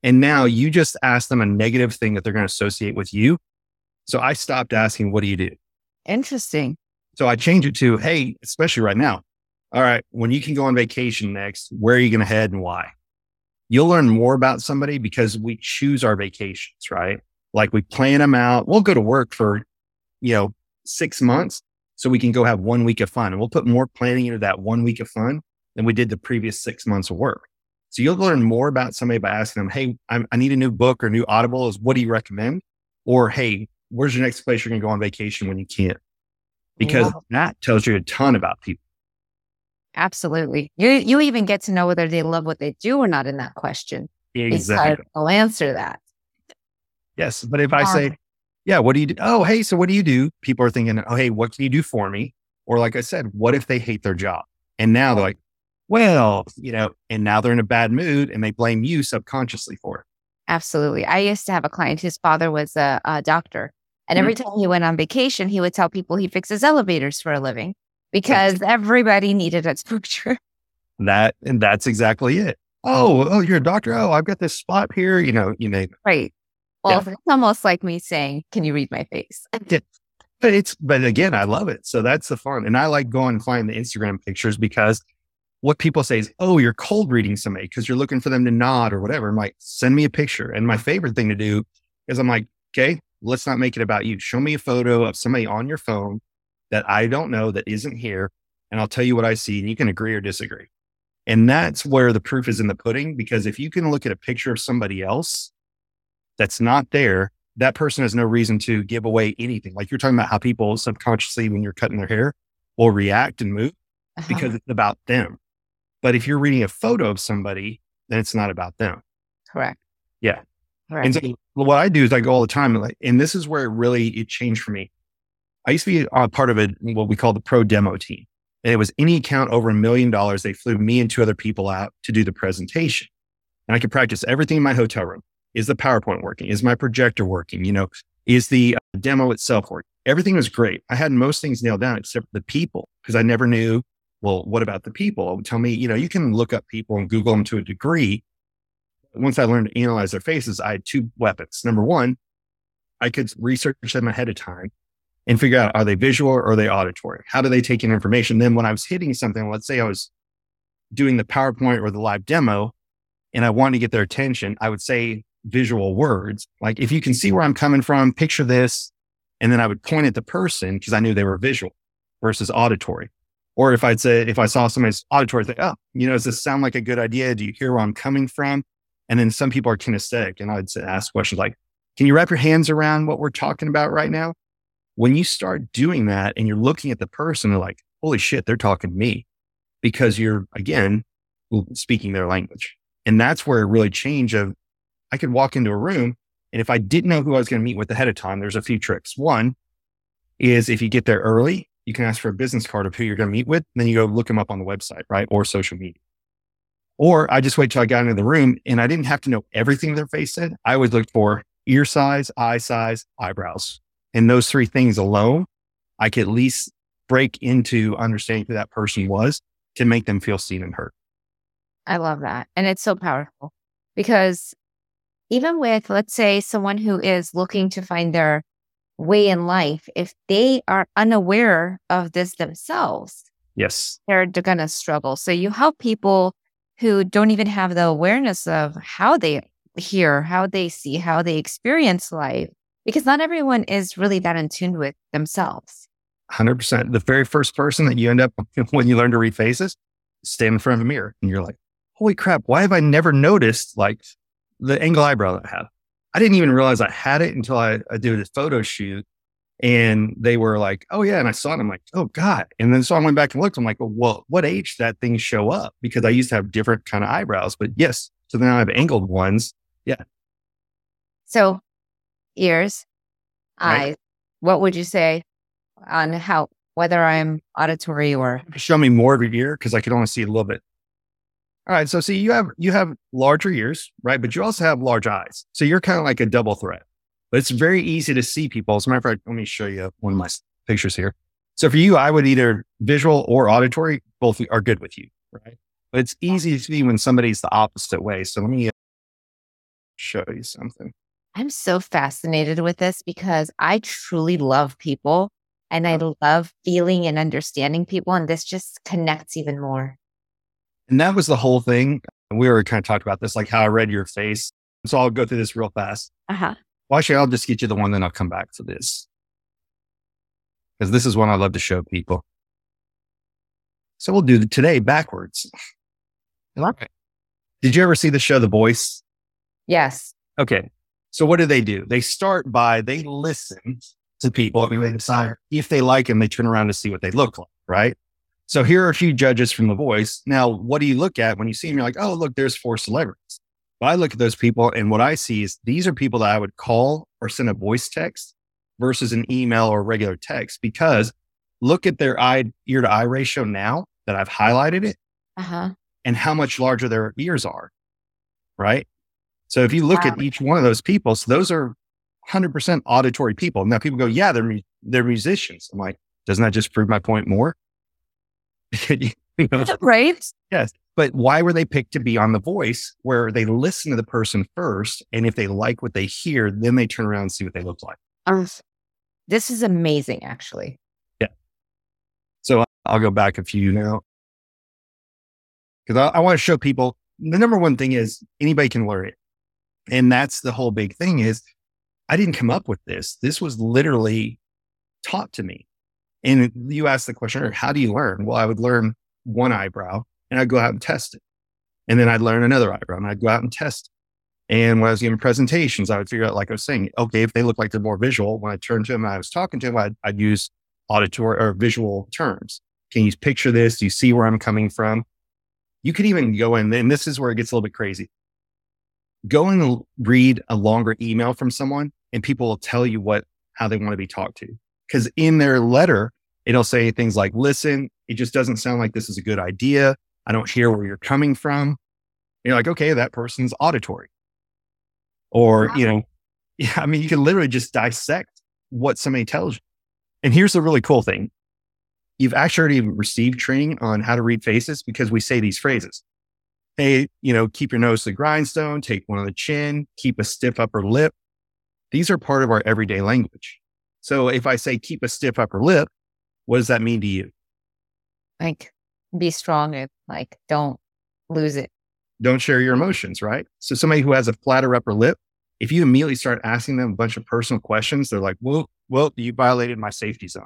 And now you just ask them a negative thing that they're going to associate with you. So I stopped asking, what do you do? Interesting. So I change it to, hey, especially right now, all right, when you can go on vacation next, where are you going to head and why? You'll learn more about somebody because we choose our vacations, right? Like we plan them out. We'll go to work for, you know, six months so we can go have one week of fun. And we'll put more planning into that one week of fun than we did the previous six months of work. So you'll learn more about somebody by asking them, Hey, I'm, i need a new book or new audible is what do you recommend? Or, Hey, where's your next place you're going to go on vacation when you can't? Because wow. that tells you a ton about people. Absolutely. You you even get to know whether they love what they do or not in that question. Exactly. I'll answer that. Yes. But if I say, yeah, what do you do? Oh, hey, so what do you do? People are thinking, oh, hey, what can you do for me? Or like I said, what if they hate their job? And now they're like, well, you know, and now they're in a bad mood and they blame you subconsciously for it. Absolutely. I used to have a client whose father was a, a doctor. And every mm. time he went on vacation, he would tell people he fixes elevators for a living because everybody needed a exposure. That and that's exactly it. Oh, oh, you're a doctor. Oh, I've got this spot here. You know, you name it. Right. Well, it's almost like me saying, "Can you read my face?" But it's but again, I love it. So that's the fun, and I like going and finding the Instagram pictures because what people say is, "Oh, you're cold reading somebody because you're looking for them to nod or whatever." I'm like, send me a picture. And my favorite thing to do is I'm like, okay, let's not make it about you. Show me a photo of somebody on your phone that I don't know that isn't here, and I'll tell you what I see, and you can agree or disagree. And that's where the proof is in the pudding. Because if you can look at a picture of somebody else that's not there, that person has no reason to give away anything. Like you're talking about how people subconsciously, when you're cutting their hair, will react and move uh-huh. because it's about them. But if you're reading a photo of somebody, then it's not about them. Correct. Yeah. Correct. And so what I do is I go all the time, like, and this is where it really it changed for me. I used to be a part of a what we call the pro demo team. And it was any account over a million dollars. They flew me and two other people out to do the presentation. And I could practice everything in my hotel room. Is the PowerPoint working? Is my projector working? You know, is the uh, demo itself working? Everything was great. I had most things nailed down except the people because I never knew, well, what about the people? Tell me, you know, you can look up people and Google them to a degree. Once I learned to analyze their faces, I had two weapons. Number one, I could research them ahead of time and figure out are they visual or are they auditory? How do they take in information? Then when I was hitting something, let's say I was doing the PowerPoint or the live demo and I wanted to get their attention, I would say visual words. Like if you can see where I'm coming from, picture this. And then I would point at the person because I knew they were visual versus auditory. Or if I'd say, if I saw somebody's auditory, say, oh, you know, does this sound like a good idea? Do you hear where I'm coming from? And then some people are kinesthetic and I'd say, ask questions like, can you wrap your hands around what we're talking about right now? When you start doing that and you're looking at the person, they're like, holy shit, they're talking to me because you're again speaking their language. And that's where it really changed of I could walk into a room and if I didn't know who I was going to meet with ahead of time, there's a few tricks. One is if you get there early, you can ask for a business card of who you're going to meet with. Then you go look them up on the website, right? Or social media. Or I just wait till I got into the room and I didn't have to know everything their face said. I always looked for ear size, eye size, eyebrows. And those three things alone, I could at least break into understanding who that person was to make them feel seen and heard. I love that. And it's so powerful because even with, let's say, someone who is looking to find their way in life, if they are unaware of this themselves, yes, they're, they're going to struggle. So you help people who don't even have the awareness of how they hear, how they see, how they experience life because not everyone is really that in tune with themselves. 100%. The very first person that you end up when you learn to read faces, stand in front of a mirror and you're like, holy crap, why have I never noticed like the angle eyebrow that I have? I didn't even realize I had it until I, I did a photo shoot and they were like, oh yeah. And I saw it. I'm like, oh God. And then so I went back and looked. I'm like, well, what age that thing show up? Because I used to have different kind of eyebrows, but yes. So then I have angled ones. Yeah. So ears, right. eyes. What would you say on how whether I'm auditory or show me more of your ear because I could only see a little bit. All right, so see you have you have larger ears, right? But you also have large eyes, so you're kind of like a double threat. But it's very easy to see people. As a matter of fact, let me show you one of my pictures here. So for you, I would either visual or auditory. Both are good with you, right? But it's easy to see when somebody's the opposite way. So let me show you something. I'm so fascinated with this because I truly love people and I love feeling and understanding people. And this just connects even more. And that was the whole thing. We were kind of talked about this, like how I read your face. So I'll go through this real fast. Uh huh. Well, actually, I'll just get you the one, then I'll come back to this. Because this is one I love to show people. So we'll do today backwards. Okay. Did you ever see the show The Voice? Yes. Okay. So what do they do? They start by they listen to people. I mean, they decide if they like them, they turn around to see what they look like, right? So here are a few judges from The Voice. Now, what do you look at when you see them? You're like, oh, look, there's four celebrities. But I look at those people and what I see is these are people that I would call or send a voice text versus an email or regular text because look at their eye ear to eye ratio now that I've highlighted it Uh-huh. and how much larger their ears are. Right. So if you look at each one of those people, so those are 100% auditory people. Now people go, yeah, they're, they're musicians. I'm like, doesn't that just prove my point more? You know, Right? Yes. But why were they picked to be on The Voice where they listen to the person first? And if they like what they hear, then they turn around and see what they look like. Um, this is amazing, actually. Yeah. So I'll go back a few now. Because I, I want to show people the number one thing is anybody can learn it. And that's the whole big thing is I didn't come up with this. This was literally taught to me. And you asked the question, how do you learn? Well, I would learn one eyebrow and I'd go out and test it. And then I'd learn another eyebrow and I'd go out and test it. And when I was giving presentations, I would figure out, like I was saying, okay, if they look like they're more visual, when I turned to them and I was talking to them, I'd, I'd use auditory or visual terms. Can you picture this? Do you see where I'm coming from? You could even go in, and this is where it gets a little bit crazy. Go and read a longer email from someone, and people will tell you what how they want to be talked to. Because in their letter, it'll say things like, "Listen, it just doesn't sound like this is a good idea. I don't hear where you're coming from." And you're like, "Okay, that person's auditory," or you know, yeah. I mean, you can literally just dissect what somebody tells you. And here's the really cool thing you've actually already received training on how to read faces because we say these phrases. Hey, you know, keep your nose to the grindstone, take one on the chin, keep a stiff upper lip. These are part of our everyday language. So if I say keep a stiff upper lip, what does that mean to you? Like, be strong and like, don't lose it. Don't share your emotions, right? So somebody who has a flatter upper lip, if you immediately start asking them a bunch of personal questions, they're like, well, well, you violated my safety zone.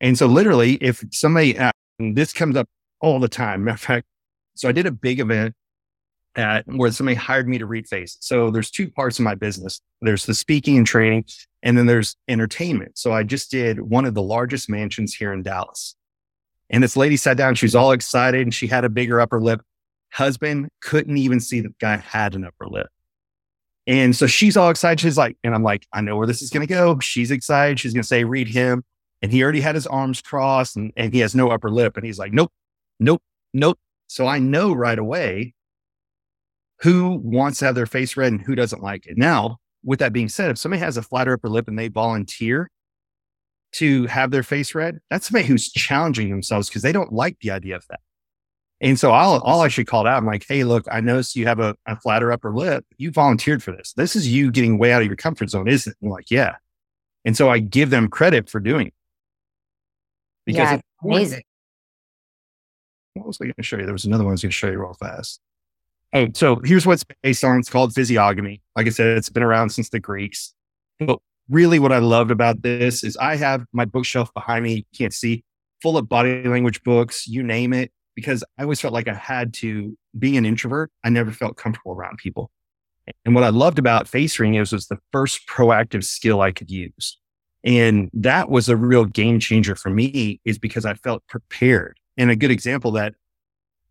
And so literally, if somebody, uh, this comes up all the time. Matter of fact, so I did a big event at where somebody hired me to read faces. So there's two parts of my business. There's the speaking and training, and then there's entertainment. So I just did one of the largest mansions here in Dallas. And this lady sat down, she was all excited and she had a bigger upper lip. Husband couldn't even see the guy had an upper lip. And so she's all excited. She's like, and I'm like, I know where this is going to go. She's excited. She's going to say, read him. And he already had his arms crossed and, and he has no upper lip. And he's like, nope, nope, nope. So I know right away who wants to have their face read and who doesn't like it. Now, with that being said, if somebody has a flatter upper lip and they volunteer to have their face read, that's somebody who's challenging themselves because they don't like the idea of that. And so I'll, I'll actually call it out. I'm like, hey, look, I noticed you have a, a flatter upper lip. You volunteered for this. This is you getting way out of your comfort zone, isn't it? And I'm like, yeah. And so I give them credit for doing it. Because yeah, amazing. what was I going to show you? There was another one I was going to show you real fast. Oh, so here's what's based on. It's called physiognomy. Like I said, it's been around since the Greeks. But really, what I loved about this is I have my bookshelf behind me. You can't see full of body language books, you name it, because I always felt like I had to be an introvert. I never felt comfortable around people. And what I loved about face reading is was the first proactive skill I could use. And that was a real game changer for me is because I felt prepared. And a good example that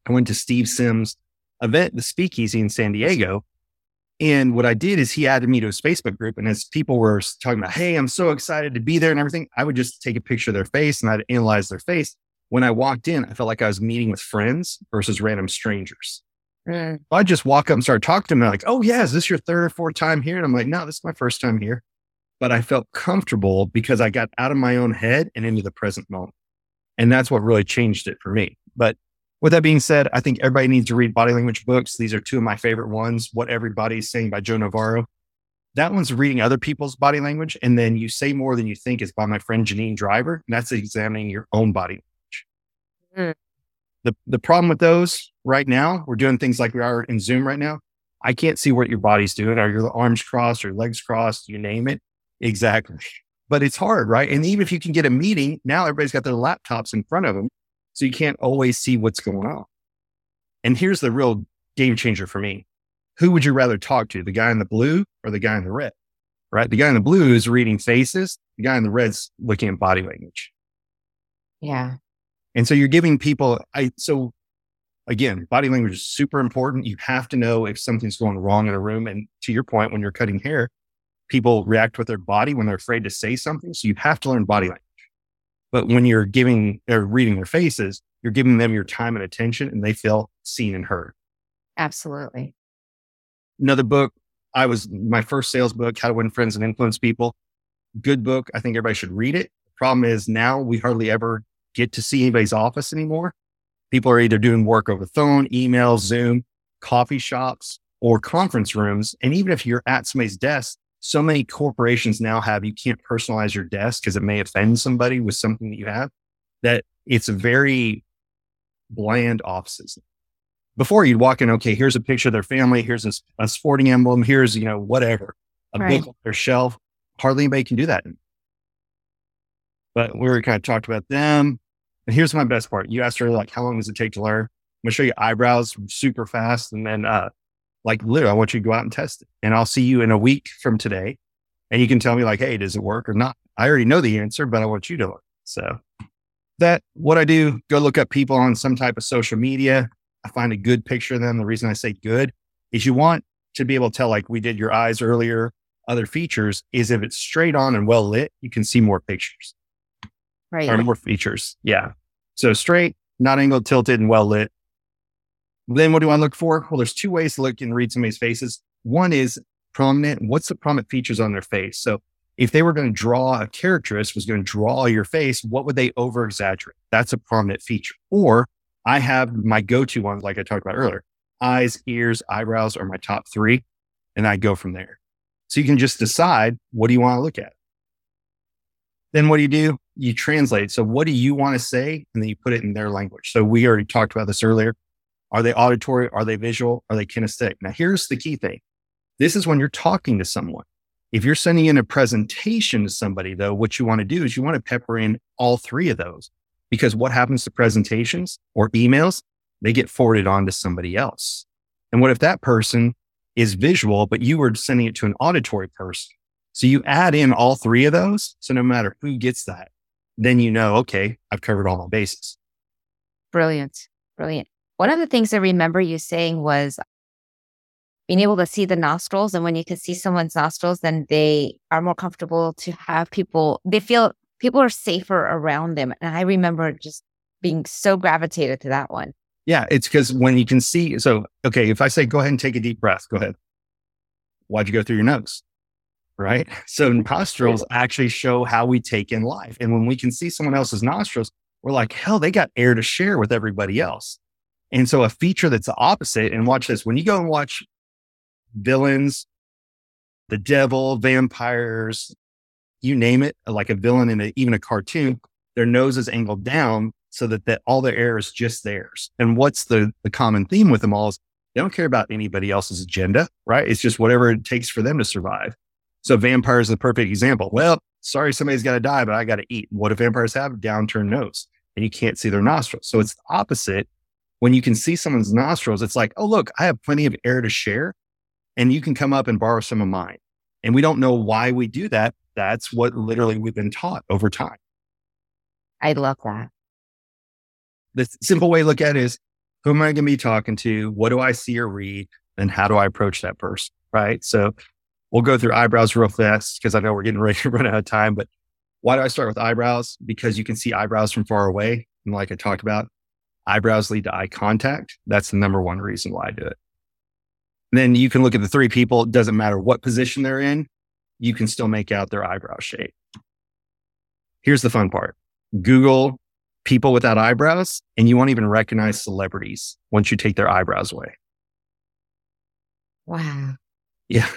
I went to Steve Sims event, the speakeasy in San Diego. And what I did is he added me to his Facebook group. And as people were talking about, Hey, I'm so excited to be there and everything, I would just take a picture of their face and I'd analyze their face. When I walked in, I felt like I was meeting with friends versus random strangers. Mm, I just walk up and start talking to them. They're like, Oh, yeah, is this your third or fourth time here? And I'm like, No, this is my first time here. But I felt comfortable because I got out of my own head and into the present moment. And that's what really changed it for me. But with that being said, I think everybody needs to read body language books. These are two of my favorite ones. What Everybody's Saying by Joe Navarro. That one's reading other people's body language. And then You Say More Than You Think is by my friend Janine Driver. And that's examining your own body language. Mm. The, the problem with those right now, we're doing things like we are in Zoom right now. I can't see what your body's doing. Are your arms crossed or legs crossed? You name it. Exactly. But it's hard, right? And even if you can get a meeting, now everybody's got their laptops in front of them. So you can't always see what's going on. And here's the real game changer for me. Who would you rather talk to? The guy in the blue or the guy in the red? Right? The guy in the blue is reading faces. The guy in the red's looking at body language. yeah. And so you're giving people, I, so again, body language is super important. You have to know if something's going wrong in a room. And to your point, when you're cutting hair, people react with their body when they're afraid to say something. So you have to learn body language. But when you're giving or reading their faces, you're giving them your time and attention and they feel seen and heard. Absolutely. Another book, I was my first sales book, How to Win Friends and Influence People. Good book. I think everybody should read it. Problem is now we hardly ever get to see anybody's office anymore. People are either doing work over phone, email, Zoom, coffee shops, or conference rooms. And even if you're at somebody's desk, so many corporations now have you can't personalize your desk because it may offend somebody with something that you have that it's a very bland offices. Before you'd walk in, okay, here's a picture of their family, here's a, a sporting emblem, here's, you know, whatever, a right. book on their shelf. Hardly anybody can do that. But we were kind of talked about them. And here's my best part. You asked her like, how long does it take to learn? I'm gonna show you eyebrows super fast. And then uh like literally, I want you to go out and test it. And I'll see you in a week from today. And you can tell me like, hey, does it work or not? I already know the answer, but I want you to learn. So that what I do, go look up people on some type of social media. I find a good picture of them. The reason I say good is you want to be able to tell, like we did your eyes earlier, other features is if it's straight on and well lit, you can see more pictures. Right. Or more features. Yeah. So straight, not angled, tilted, and well lit. Then what do I look for? Well, there's two ways to look and read somebody's faces. One is prominent. What's the prominent features on their face? So if they were going to draw a caricaturist was going to draw your face, what would they over exaggerate? That's a prominent feature. Or I have my go-to ones, like I talked about earlier, eyes, ears, eyebrows are my top three. And I go from there. So you can just decide, what do you want to look at? Then what do you do? You translate. So what do you want to say? And then you put it in their language. So we already talked about this earlier. Are they auditory? Are they visual? Are they kinesthetic? Now, here's the key thing. This is when you're talking to someone. If you're sending in a presentation to somebody, though, what you want to do is you want to pepper in all three of those because what happens to presentations or emails? They get forwarded on to somebody else. And what if that person is visual, but you were sending it to an auditory person? So you add in all three of those. So no matter who gets that, then you know, okay, I've covered all my bases. Brilliant. Brilliant. One of the things I remember you saying was being able to see the nostrils. And when you can see someone's nostrils, then they are more comfortable to have people, they feel people are safer around them. And I remember just being so gravitated to that one. Yeah. It's because when you can see, so, okay, if I say, go ahead and take a deep breath, go ahead. Why'd you go through your nose? Right. So nostrils actually show how we take in life. And when we can see someone else's nostrils, we're like, hell, they got air to share with everybody else. And so a feature that's the opposite, and watch this, when you go and watch villains, the devil, vampires, you name it, like a villain in a, even a cartoon, their nose is angled down so that, that all their air is just theirs. And what's the, the common theme with them all is they don't care about anybody else's agenda, right? It's just whatever it takes for them to survive. So vampires is the perfect example. Well, sorry, somebody's got to die, but I got to eat. What do vampires have? Downturned nose and you can't see their nostrils. So it's the opposite when you can see someone's nostrils, it's like, oh, look, I have plenty of air to share and you can come up and borrow some of mine. And we don't know why we do that. That's what literally we've been taught over time. I love that. The simple way to look at it is who am I going to be talking to? What do I see or read? And how do I approach that person? Right. So we'll go through eyebrows real fast because I know we're getting ready to run out of time. But why do I start with eyebrows? Because you can see eyebrows from far away. And like I talked about, eyebrows lead to eye contact. That's the number one reason why I do it. And then you can look at the three people. It doesn't matter what position they're in. You can still make out their eyebrow shape. Here's the fun part. Google people without eyebrows and you won't even recognize celebrities once you take their eyebrows away. Wow. Yeah.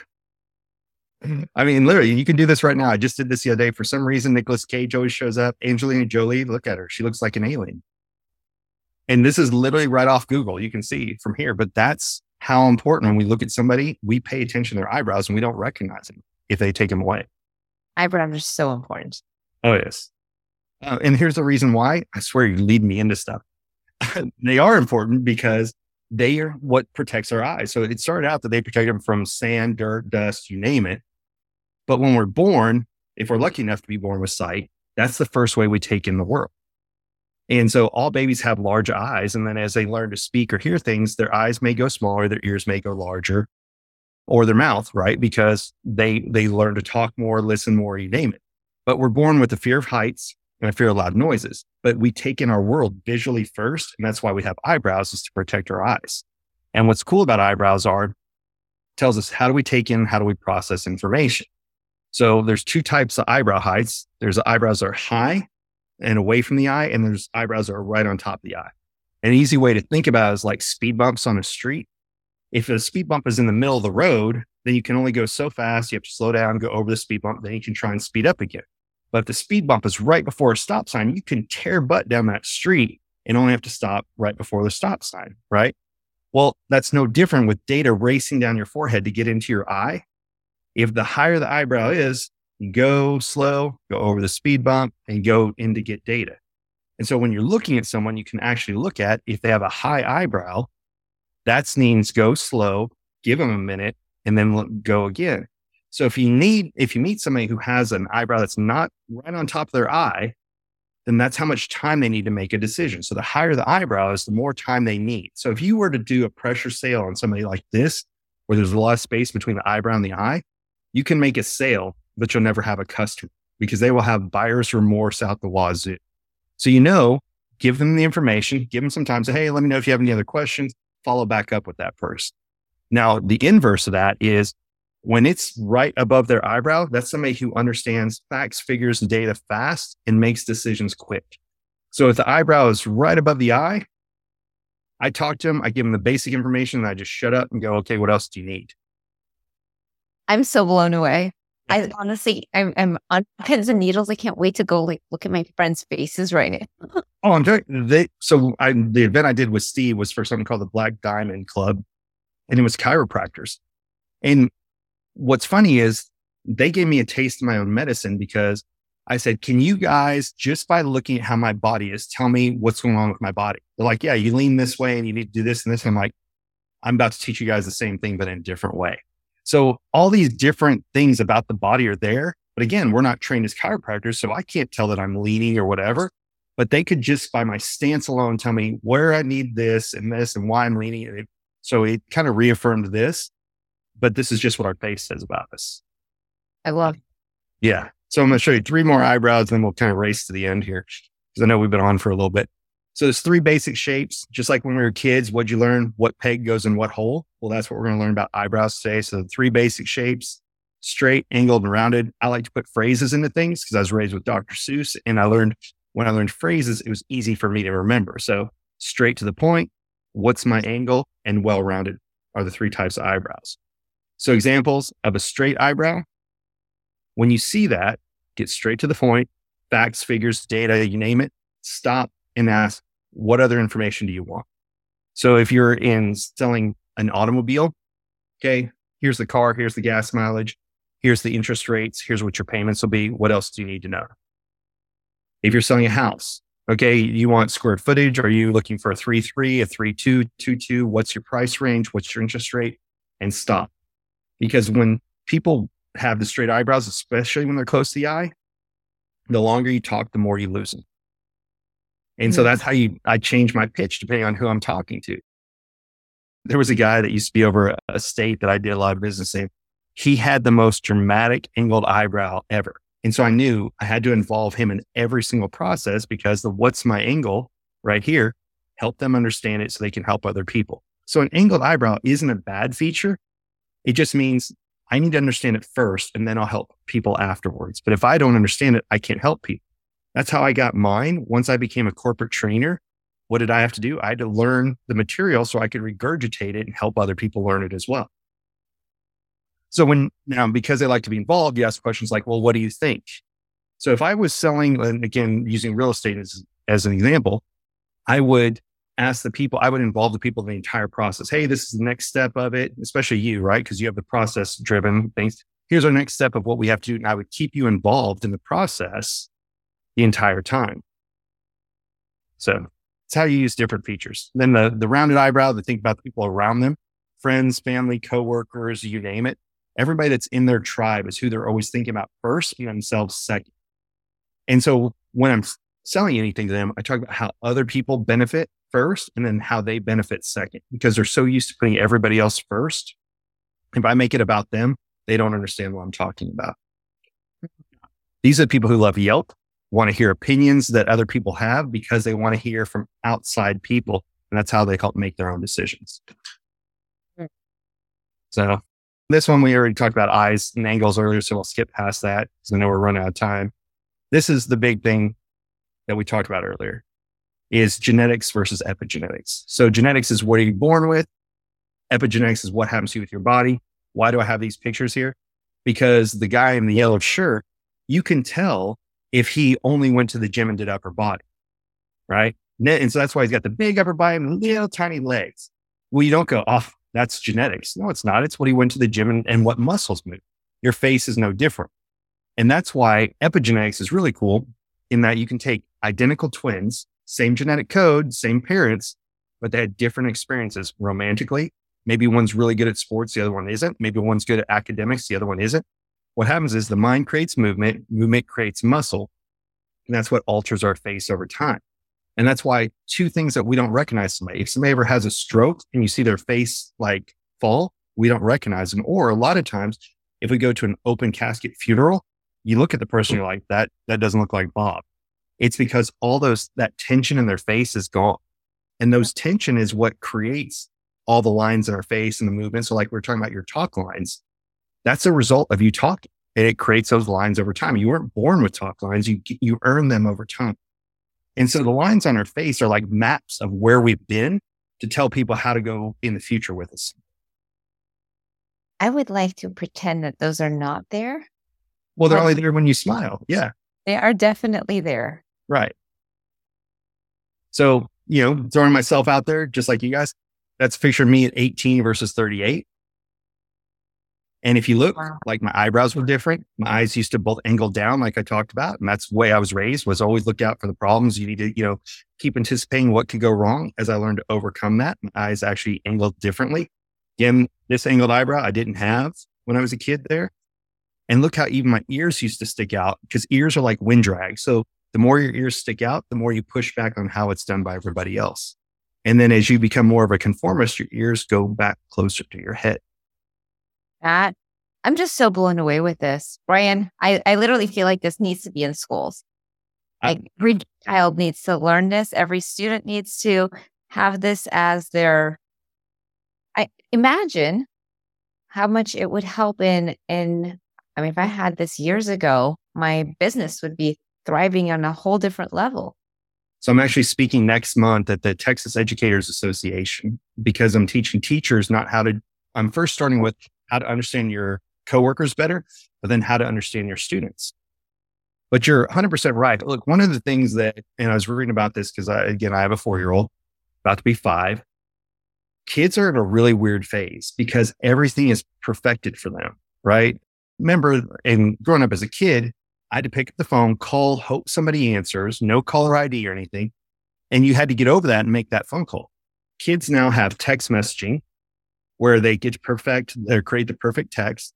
Mm. I mean, literally, you can do this right now. I just did this the other day. For some reason, Nicolas Cage always shows up. Angelina Jolie, look at her. She looks like an alien. And this is literally right off Google. You can see from here, but that's how important when we look at somebody, we pay attention to their eyebrows and we don't recognize them if they take them away. Eyebrows are so important. Oh, yes. Uh, and here's the reason why I swear you lead me into stuff. they are important because they are what protects our eyes. So it started out that they protect them from sand, dirt, dust, you name it. But when we're born, if we're lucky enough to be born with sight, that's the first way we take in the world. And so all babies have large eyes. And then as they learn to speak or hear things, their eyes may go smaller, their ears may go larger, or their mouth, right? Because they they learn to talk more, listen more, you name it. But we're born with a fear of heights and a fear of loud noises. But we take in our world visually first. And that's why we have eyebrows is to protect our eyes. And what's cool about eyebrows are tells us how do we take in, how do we process information? So there's two types of eyebrow heights. There's eyebrows that are high and away from the eye, and there's eyebrows that are right on top of the eye. An easy way to think about is like speed bumps on a street. If a speed bump is in the middle of the road, then you can only go so fast. You have to slow down, go over the speed bump, then you can try and speed up again. But if the speed bump is right before a stop sign, you can tear butt down that street and only have to stop right before the stop sign, right? Well, that's no different with data racing down your forehead to get into your eye. If the higher the eyebrow is, you go slow, go over the speed bump, and go in to get data. And so when you're looking at someone, you can actually look at if they have a high eyebrow, that means go slow, give them a minute, and then go again. So if you need, if you meet somebody who has an eyebrow that's not right on top of their eye, then that's how much time they need to make a decision. So the higher the eyebrow is, the more time they need. So if you were to do a pressure sale on somebody like this, where there's a lot of space between the eyebrow and the eye, you can make a sale, but you'll never have a customer because they will have buyer's remorse out the wazoo. So you know, give them the information, give them some time. Say, hey, let me know if you have any other questions. Follow back up with that first. Now, the inverse of that is when it's right above their eyebrow, that's somebody who understands facts, figures, and data fast and makes decisions quick. So if the eyebrow is right above the eye, I talk to them, I give them the basic information, and I just shut up and go, okay, what else do you need? I'm so blown away. I honestly, I'm, I'm on pins and needles. I can't wait to go like look at my friends' faces right now. oh, I'm telling they. So I, the event I did with Steve was for something called the Black Diamond Club, and it was chiropractors. And what's funny is they gave me a taste of my own medicine because I said, can you guys, just by looking at how my body is, tell me what's going on with my body? They're like, yeah, you lean this way and you need to do this and this. And I'm like, I'm about to teach you guys the same thing, but in a different way. So all these different things about the body are there. But again, we're not trained as chiropractors. So I can't tell that I'm leaning or whatever, but they could just by my stance alone tell me where I need this and this and why I'm leaning. So it kind of reaffirmed this but this is just what our face says about us. I love. Yeah. So I'm going to show you three more eyebrows, and then we'll kind of race to the end here because I know we've been on for a little bit. So there's three basic shapes, just like when we were kids. What'd you learn? What peg goes in what hole? Well, that's what we're going to learn about eyebrows today. So the three basic shapes: straight, angled, and rounded. I like to put phrases into things because I was raised with Dr. Seuss, and I learned when I learned phrases, it was easy for me to remember. So straight to the point. What's my angle? And well-rounded are the three types of eyebrows. So examples of a straight eyebrow. When you see that, get straight to the point, facts, figures, data, you name it, stop and ask, what other information do you want? So if you're in selling an automobile, okay, here's the car, here's the gas mileage, here's the interest rates, here's what your payments will be. What else do you need to know? If you're selling a house, okay, you want square footage. Are you looking for a three, three, a three, two, two, two? What's your price range? What's your interest rate? And stop because when people have the straight eyebrows, especially when they're close to the eye, the longer you talk, the more you lose them. And mm-hmm. so that's how you, I change my pitch depending on who I'm talking to. There was a guy that used to be over a state that I did a lot of business in. He had the most dramatic angled eyebrow ever. And so I knew I had to involve him in every single process because the what's my angle right here help them understand it so they can help other people. So an angled eyebrow isn't a bad feature. It just means I need to understand it first and then I'll help people afterwards. But if I don't understand it, I can't help people. That's how I got mine. Once I became a corporate trainer, what did I have to do? I had to learn the material so I could regurgitate it and help other people learn it as well. So when now, because I like to be involved, you ask questions like, well, what do you think? So if I was selling, and again, using real estate as, as an example, I would ask the people, I would involve the people in the entire process. Hey, this is the next step of it, especially you, right? Because you have the process driven things. Here's our next step of what we have to do. And I would keep you involved in the process the entire time. So it's how you use different features. Then the, the rounded eyebrow, the think about the people around them, friends, family, coworkers, you name it. Everybody that's in their tribe is who they're always thinking about first and themselves second. And so when I'm selling anything to them, I talk about how other people benefit first and then how they benefit second because they're so used to putting everybody else first. If I make it about them, they don't understand what I'm talking about. These are people who love Yelp, want to hear opinions that other people have because they want to hear from outside people. And that's how they help make their own decisions. Hmm. So this one, we already talked about eyes and angles earlier. So we'll skip past that because I know we're running out of time. This is the big thing that we talked about earlier is genetics versus epigenetics. So genetics is what are you born with? Epigenetics is what happens to you with your body. Why do I have these pictures here? Because the guy in the yellow shirt, you can tell if he only went to the gym and did upper body, right? And so that's why he's got the big upper body and little tiny legs. Well, you don't go, oh, that's genetics. No, it's not. It's what he went to the gym and, and what muscles move. Your face is no different. And that's why epigenetics is really cool in that you can take identical twins, same genetic code, same parents, but they had different experiences romantically. Maybe one's really good at sports, the other one isn't. Maybe one's good at academics, the other one isn't. What happens is the mind creates movement, movement creates muscle. And that's what alters our face over time. And that's why two things that we don't recognize somebody. If somebody ever has a stroke and you see their face like fall, we don't recognize them. Or a lot of times, if we go to an open casket funeral, you look at the person, you're like, that, that doesn't look like Bob. It's because all those, that tension in their face is gone. And those tension is what creates all the lines in our face and the movement. So like we we're talking about your talk lines, that's a result of you talking and it creates those lines over time. You weren't born with talk lines. You, you earn them over time. And so the lines on our face are like maps of where we've been to tell people how to go in the future with us. I would like to pretend that those are not there. Well, they're only there when you smile. Yeah. They are definitely there. Right. So, you know, throwing myself out there, just like you guys, that's picture me at 18 versus 38. And if you look, wow. like my eyebrows were different. My eyes used to both angle down, like I talked about. And that's the way I was raised was always look out for the problems. You need to, you know, keep anticipating what could go wrong. As I learned to overcome that, my eyes actually angled differently. Again, this angled eyebrow I didn't have when I was a kid there. And look how even my ears used to stick out because ears are like wind drag. So the more your ears stick out, the more you push back on how it's done by everybody else. And then as you become more of a conformist, your ears go back closer to your head. That I'm just so blown away with this. Brian, I, I literally feel like this needs to be in schools. Like every child needs to learn this. Every student needs to have this as their I imagine how much it would help in in I mean, if I had this years ago, my business would be thriving on a whole different level. So I'm actually speaking next month at the Texas Educators Association because I'm teaching teachers not how to, I'm first starting with how to understand your coworkers better, but then how to understand your students. But you're 100% right. Look, one of the things that, and I was reading about this because I, again, I have a four year old about to be five. Kids are in a really weird phase because everything is perfected for them, right? Remember, in growing up as a kid, I had to pick up the phone, call, hope somebody answers, no caller ID or anything. And you had to get over that and make that phone call. Kids now have text messaging where they get to perfect or create the perfect text.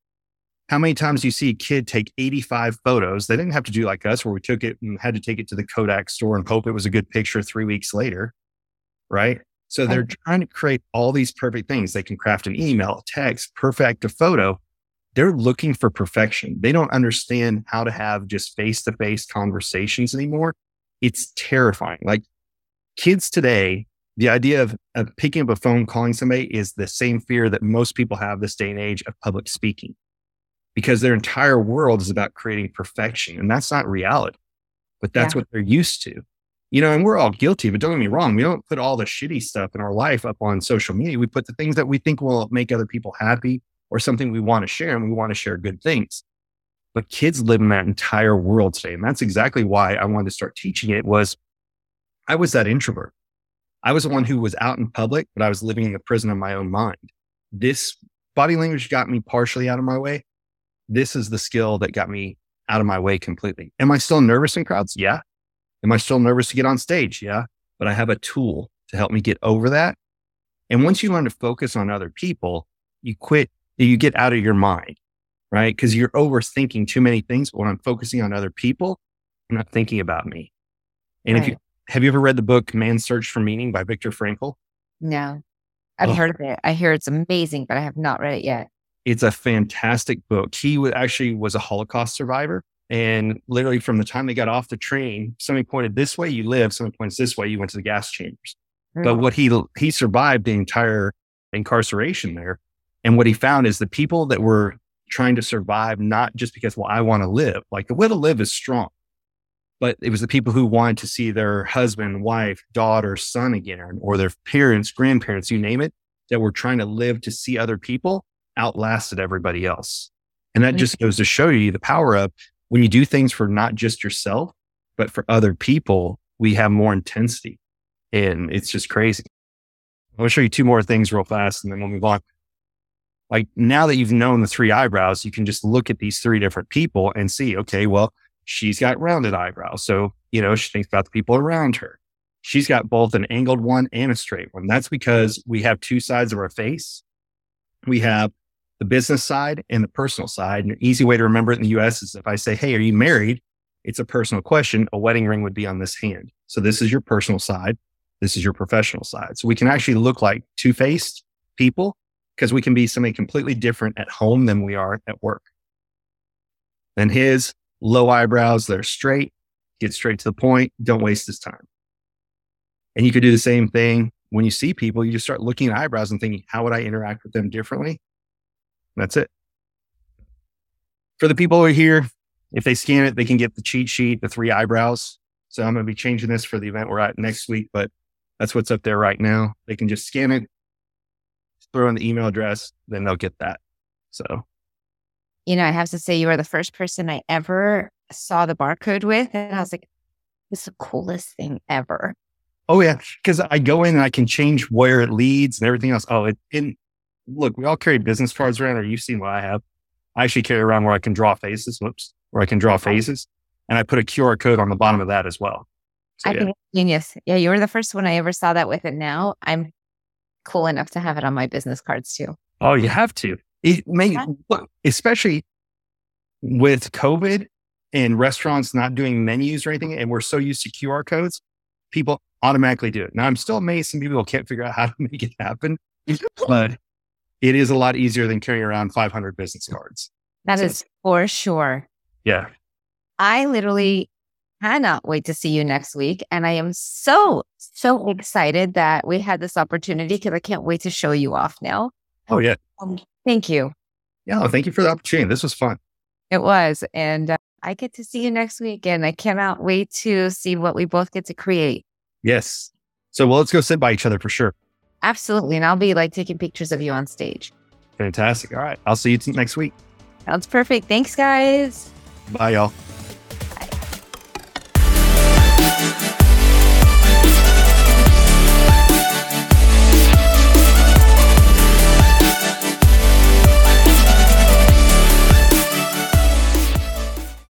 How many times do you see a kid take 85 photos? They didn't have to do like us where we took it and had to take it to the Kodak store and hope it was a good picture three weeks later. Right. So they're trying to create all these perfect things. They can craft an email, text, perfect a photo they're looking for perfection. They don't understand how to have just face to face conversations anymore. It's terrifying. Like kids today, the idea of, of picking up a phone, calling somebody is the same fear that most people have this day and age of public speaking because their entire world is about creating perfection. And that's not reality, but that's yeah. what they're used to. You know, and we're all guilty, but don't get me wrong. We don't put all the shitty stuff in our life up on social media. We put the things that we think will make other people happy or something we want to share and we want to share good things. But kids live in that entire world today. And that's exactly why I wanted to start teaching it was I was that introvert. I was the one who was out in public, but I was living in the prison of my own mind. This body language got me partially out of my way. This is the skill that got me out of my way completely. Am I still nervous in crowds? Yeah. Am I still nervous to get on stage? Yeah. But I have a tool to help me get over that. And once you learn to focus on other people, you quit you get out of your mind, right? Because you're overthinking too many things. But when I'm focusing on other people, I'm not thinking about me. And if you have you ever read the book Man's Search for Meaning by Viktor Frankl? No, I've Oh. heard of it. I hear it's amazing, but I have not read it yet. It's a fantastic book. He actually was a Holocaust survivor. And literally from the time they got off the train, somebody pointed this way, you live. Somebody points this way, you went to the gas chambers. But Mm. what he he survived the entire incarceration there. And what he found is the people that were trying to survive, not just because, well, I want to live, like the will to live is strong, but it was the people who wanted to see their husband, wife, daughter, son again, or their parents, grandparents, you name it, that were trying to live to see other people outlasted everybody else. And that just goes to show you the power of when you do things for not just yourself, but for other people, we have more intensity. And it's just crazy. I'm going to show you two more things real fast and then we'll move on. Like now that you've known the three eyebrows, you can just look at these three different people and see, okay, well, she's got rounded eyebrows. So, you know, she thinks about the people around her. She's got both an angled one and a straight one. That's because we have two sides of our face. We have the business side and the personal side. And an easy way to remember it in the US is if I say, Hey, are you married? It's a personal question. A wedding ring would be on this hand. So this is your personal side. This is your professional side. So we can actually look like two faced people because we can be somebody completely different at home than we are at work. Then his low eyebrows, they're straight, get straight to the point, don't waste his time. And you could do the same thing when you see people, you just start looking at eyebrows and thinking, how would I interact with them differently? That's it. For the people who are here, if they scan it, they can get the cheat sheet, the three eyebrows. So I'm going to be changing this for the event we're at next week, but that's what's up there right now. They can just scan it, throw in the email address, then they'll get that. So You know, I have to say, you are the first person I ever saw the barcode with. And I was like, this is the coolest thing ever. Oh yeah, because I go in and I can change where it leads and everything else. Oh, it and look, we all carry business cards around, or you've seen what I have. I actually carry around where I can draw faces. Whoops, where I can draw faces, and I put a QR code on the bottom of that as well. So, I yeah. think genius. Yeah, you were the first one I ever saw that with. And now I'm cool enough to have it on my business cards too. Oh, you have to. It may, especially with COVID and restaurants not doing menus or anything, and we're so used to QR codes, people automatically do it. Now, I'm still amazed some people can't figure out how to make it happen, but it is a lot easier than carrying around 500 business cards. That So- is for sure. Yeah. I literally cannot wait to see you next week. And I am so, so excited that we had this opportunity because I can't wait to show you off now. Oh, yeah. Um, thank you. Yeah. Thank you for the opportunity. This was fun. It was. And uh, I get to see you next week. And I cannot wait to see what we both get to create. Yes. So, well, let's go sit by each other for sure. Absolutely. And I'll be like taking pictures of you on stage. Fantastic. All right. I'll see you t- next week. Sounds perfect. Thanks, guys. Bye, y'all.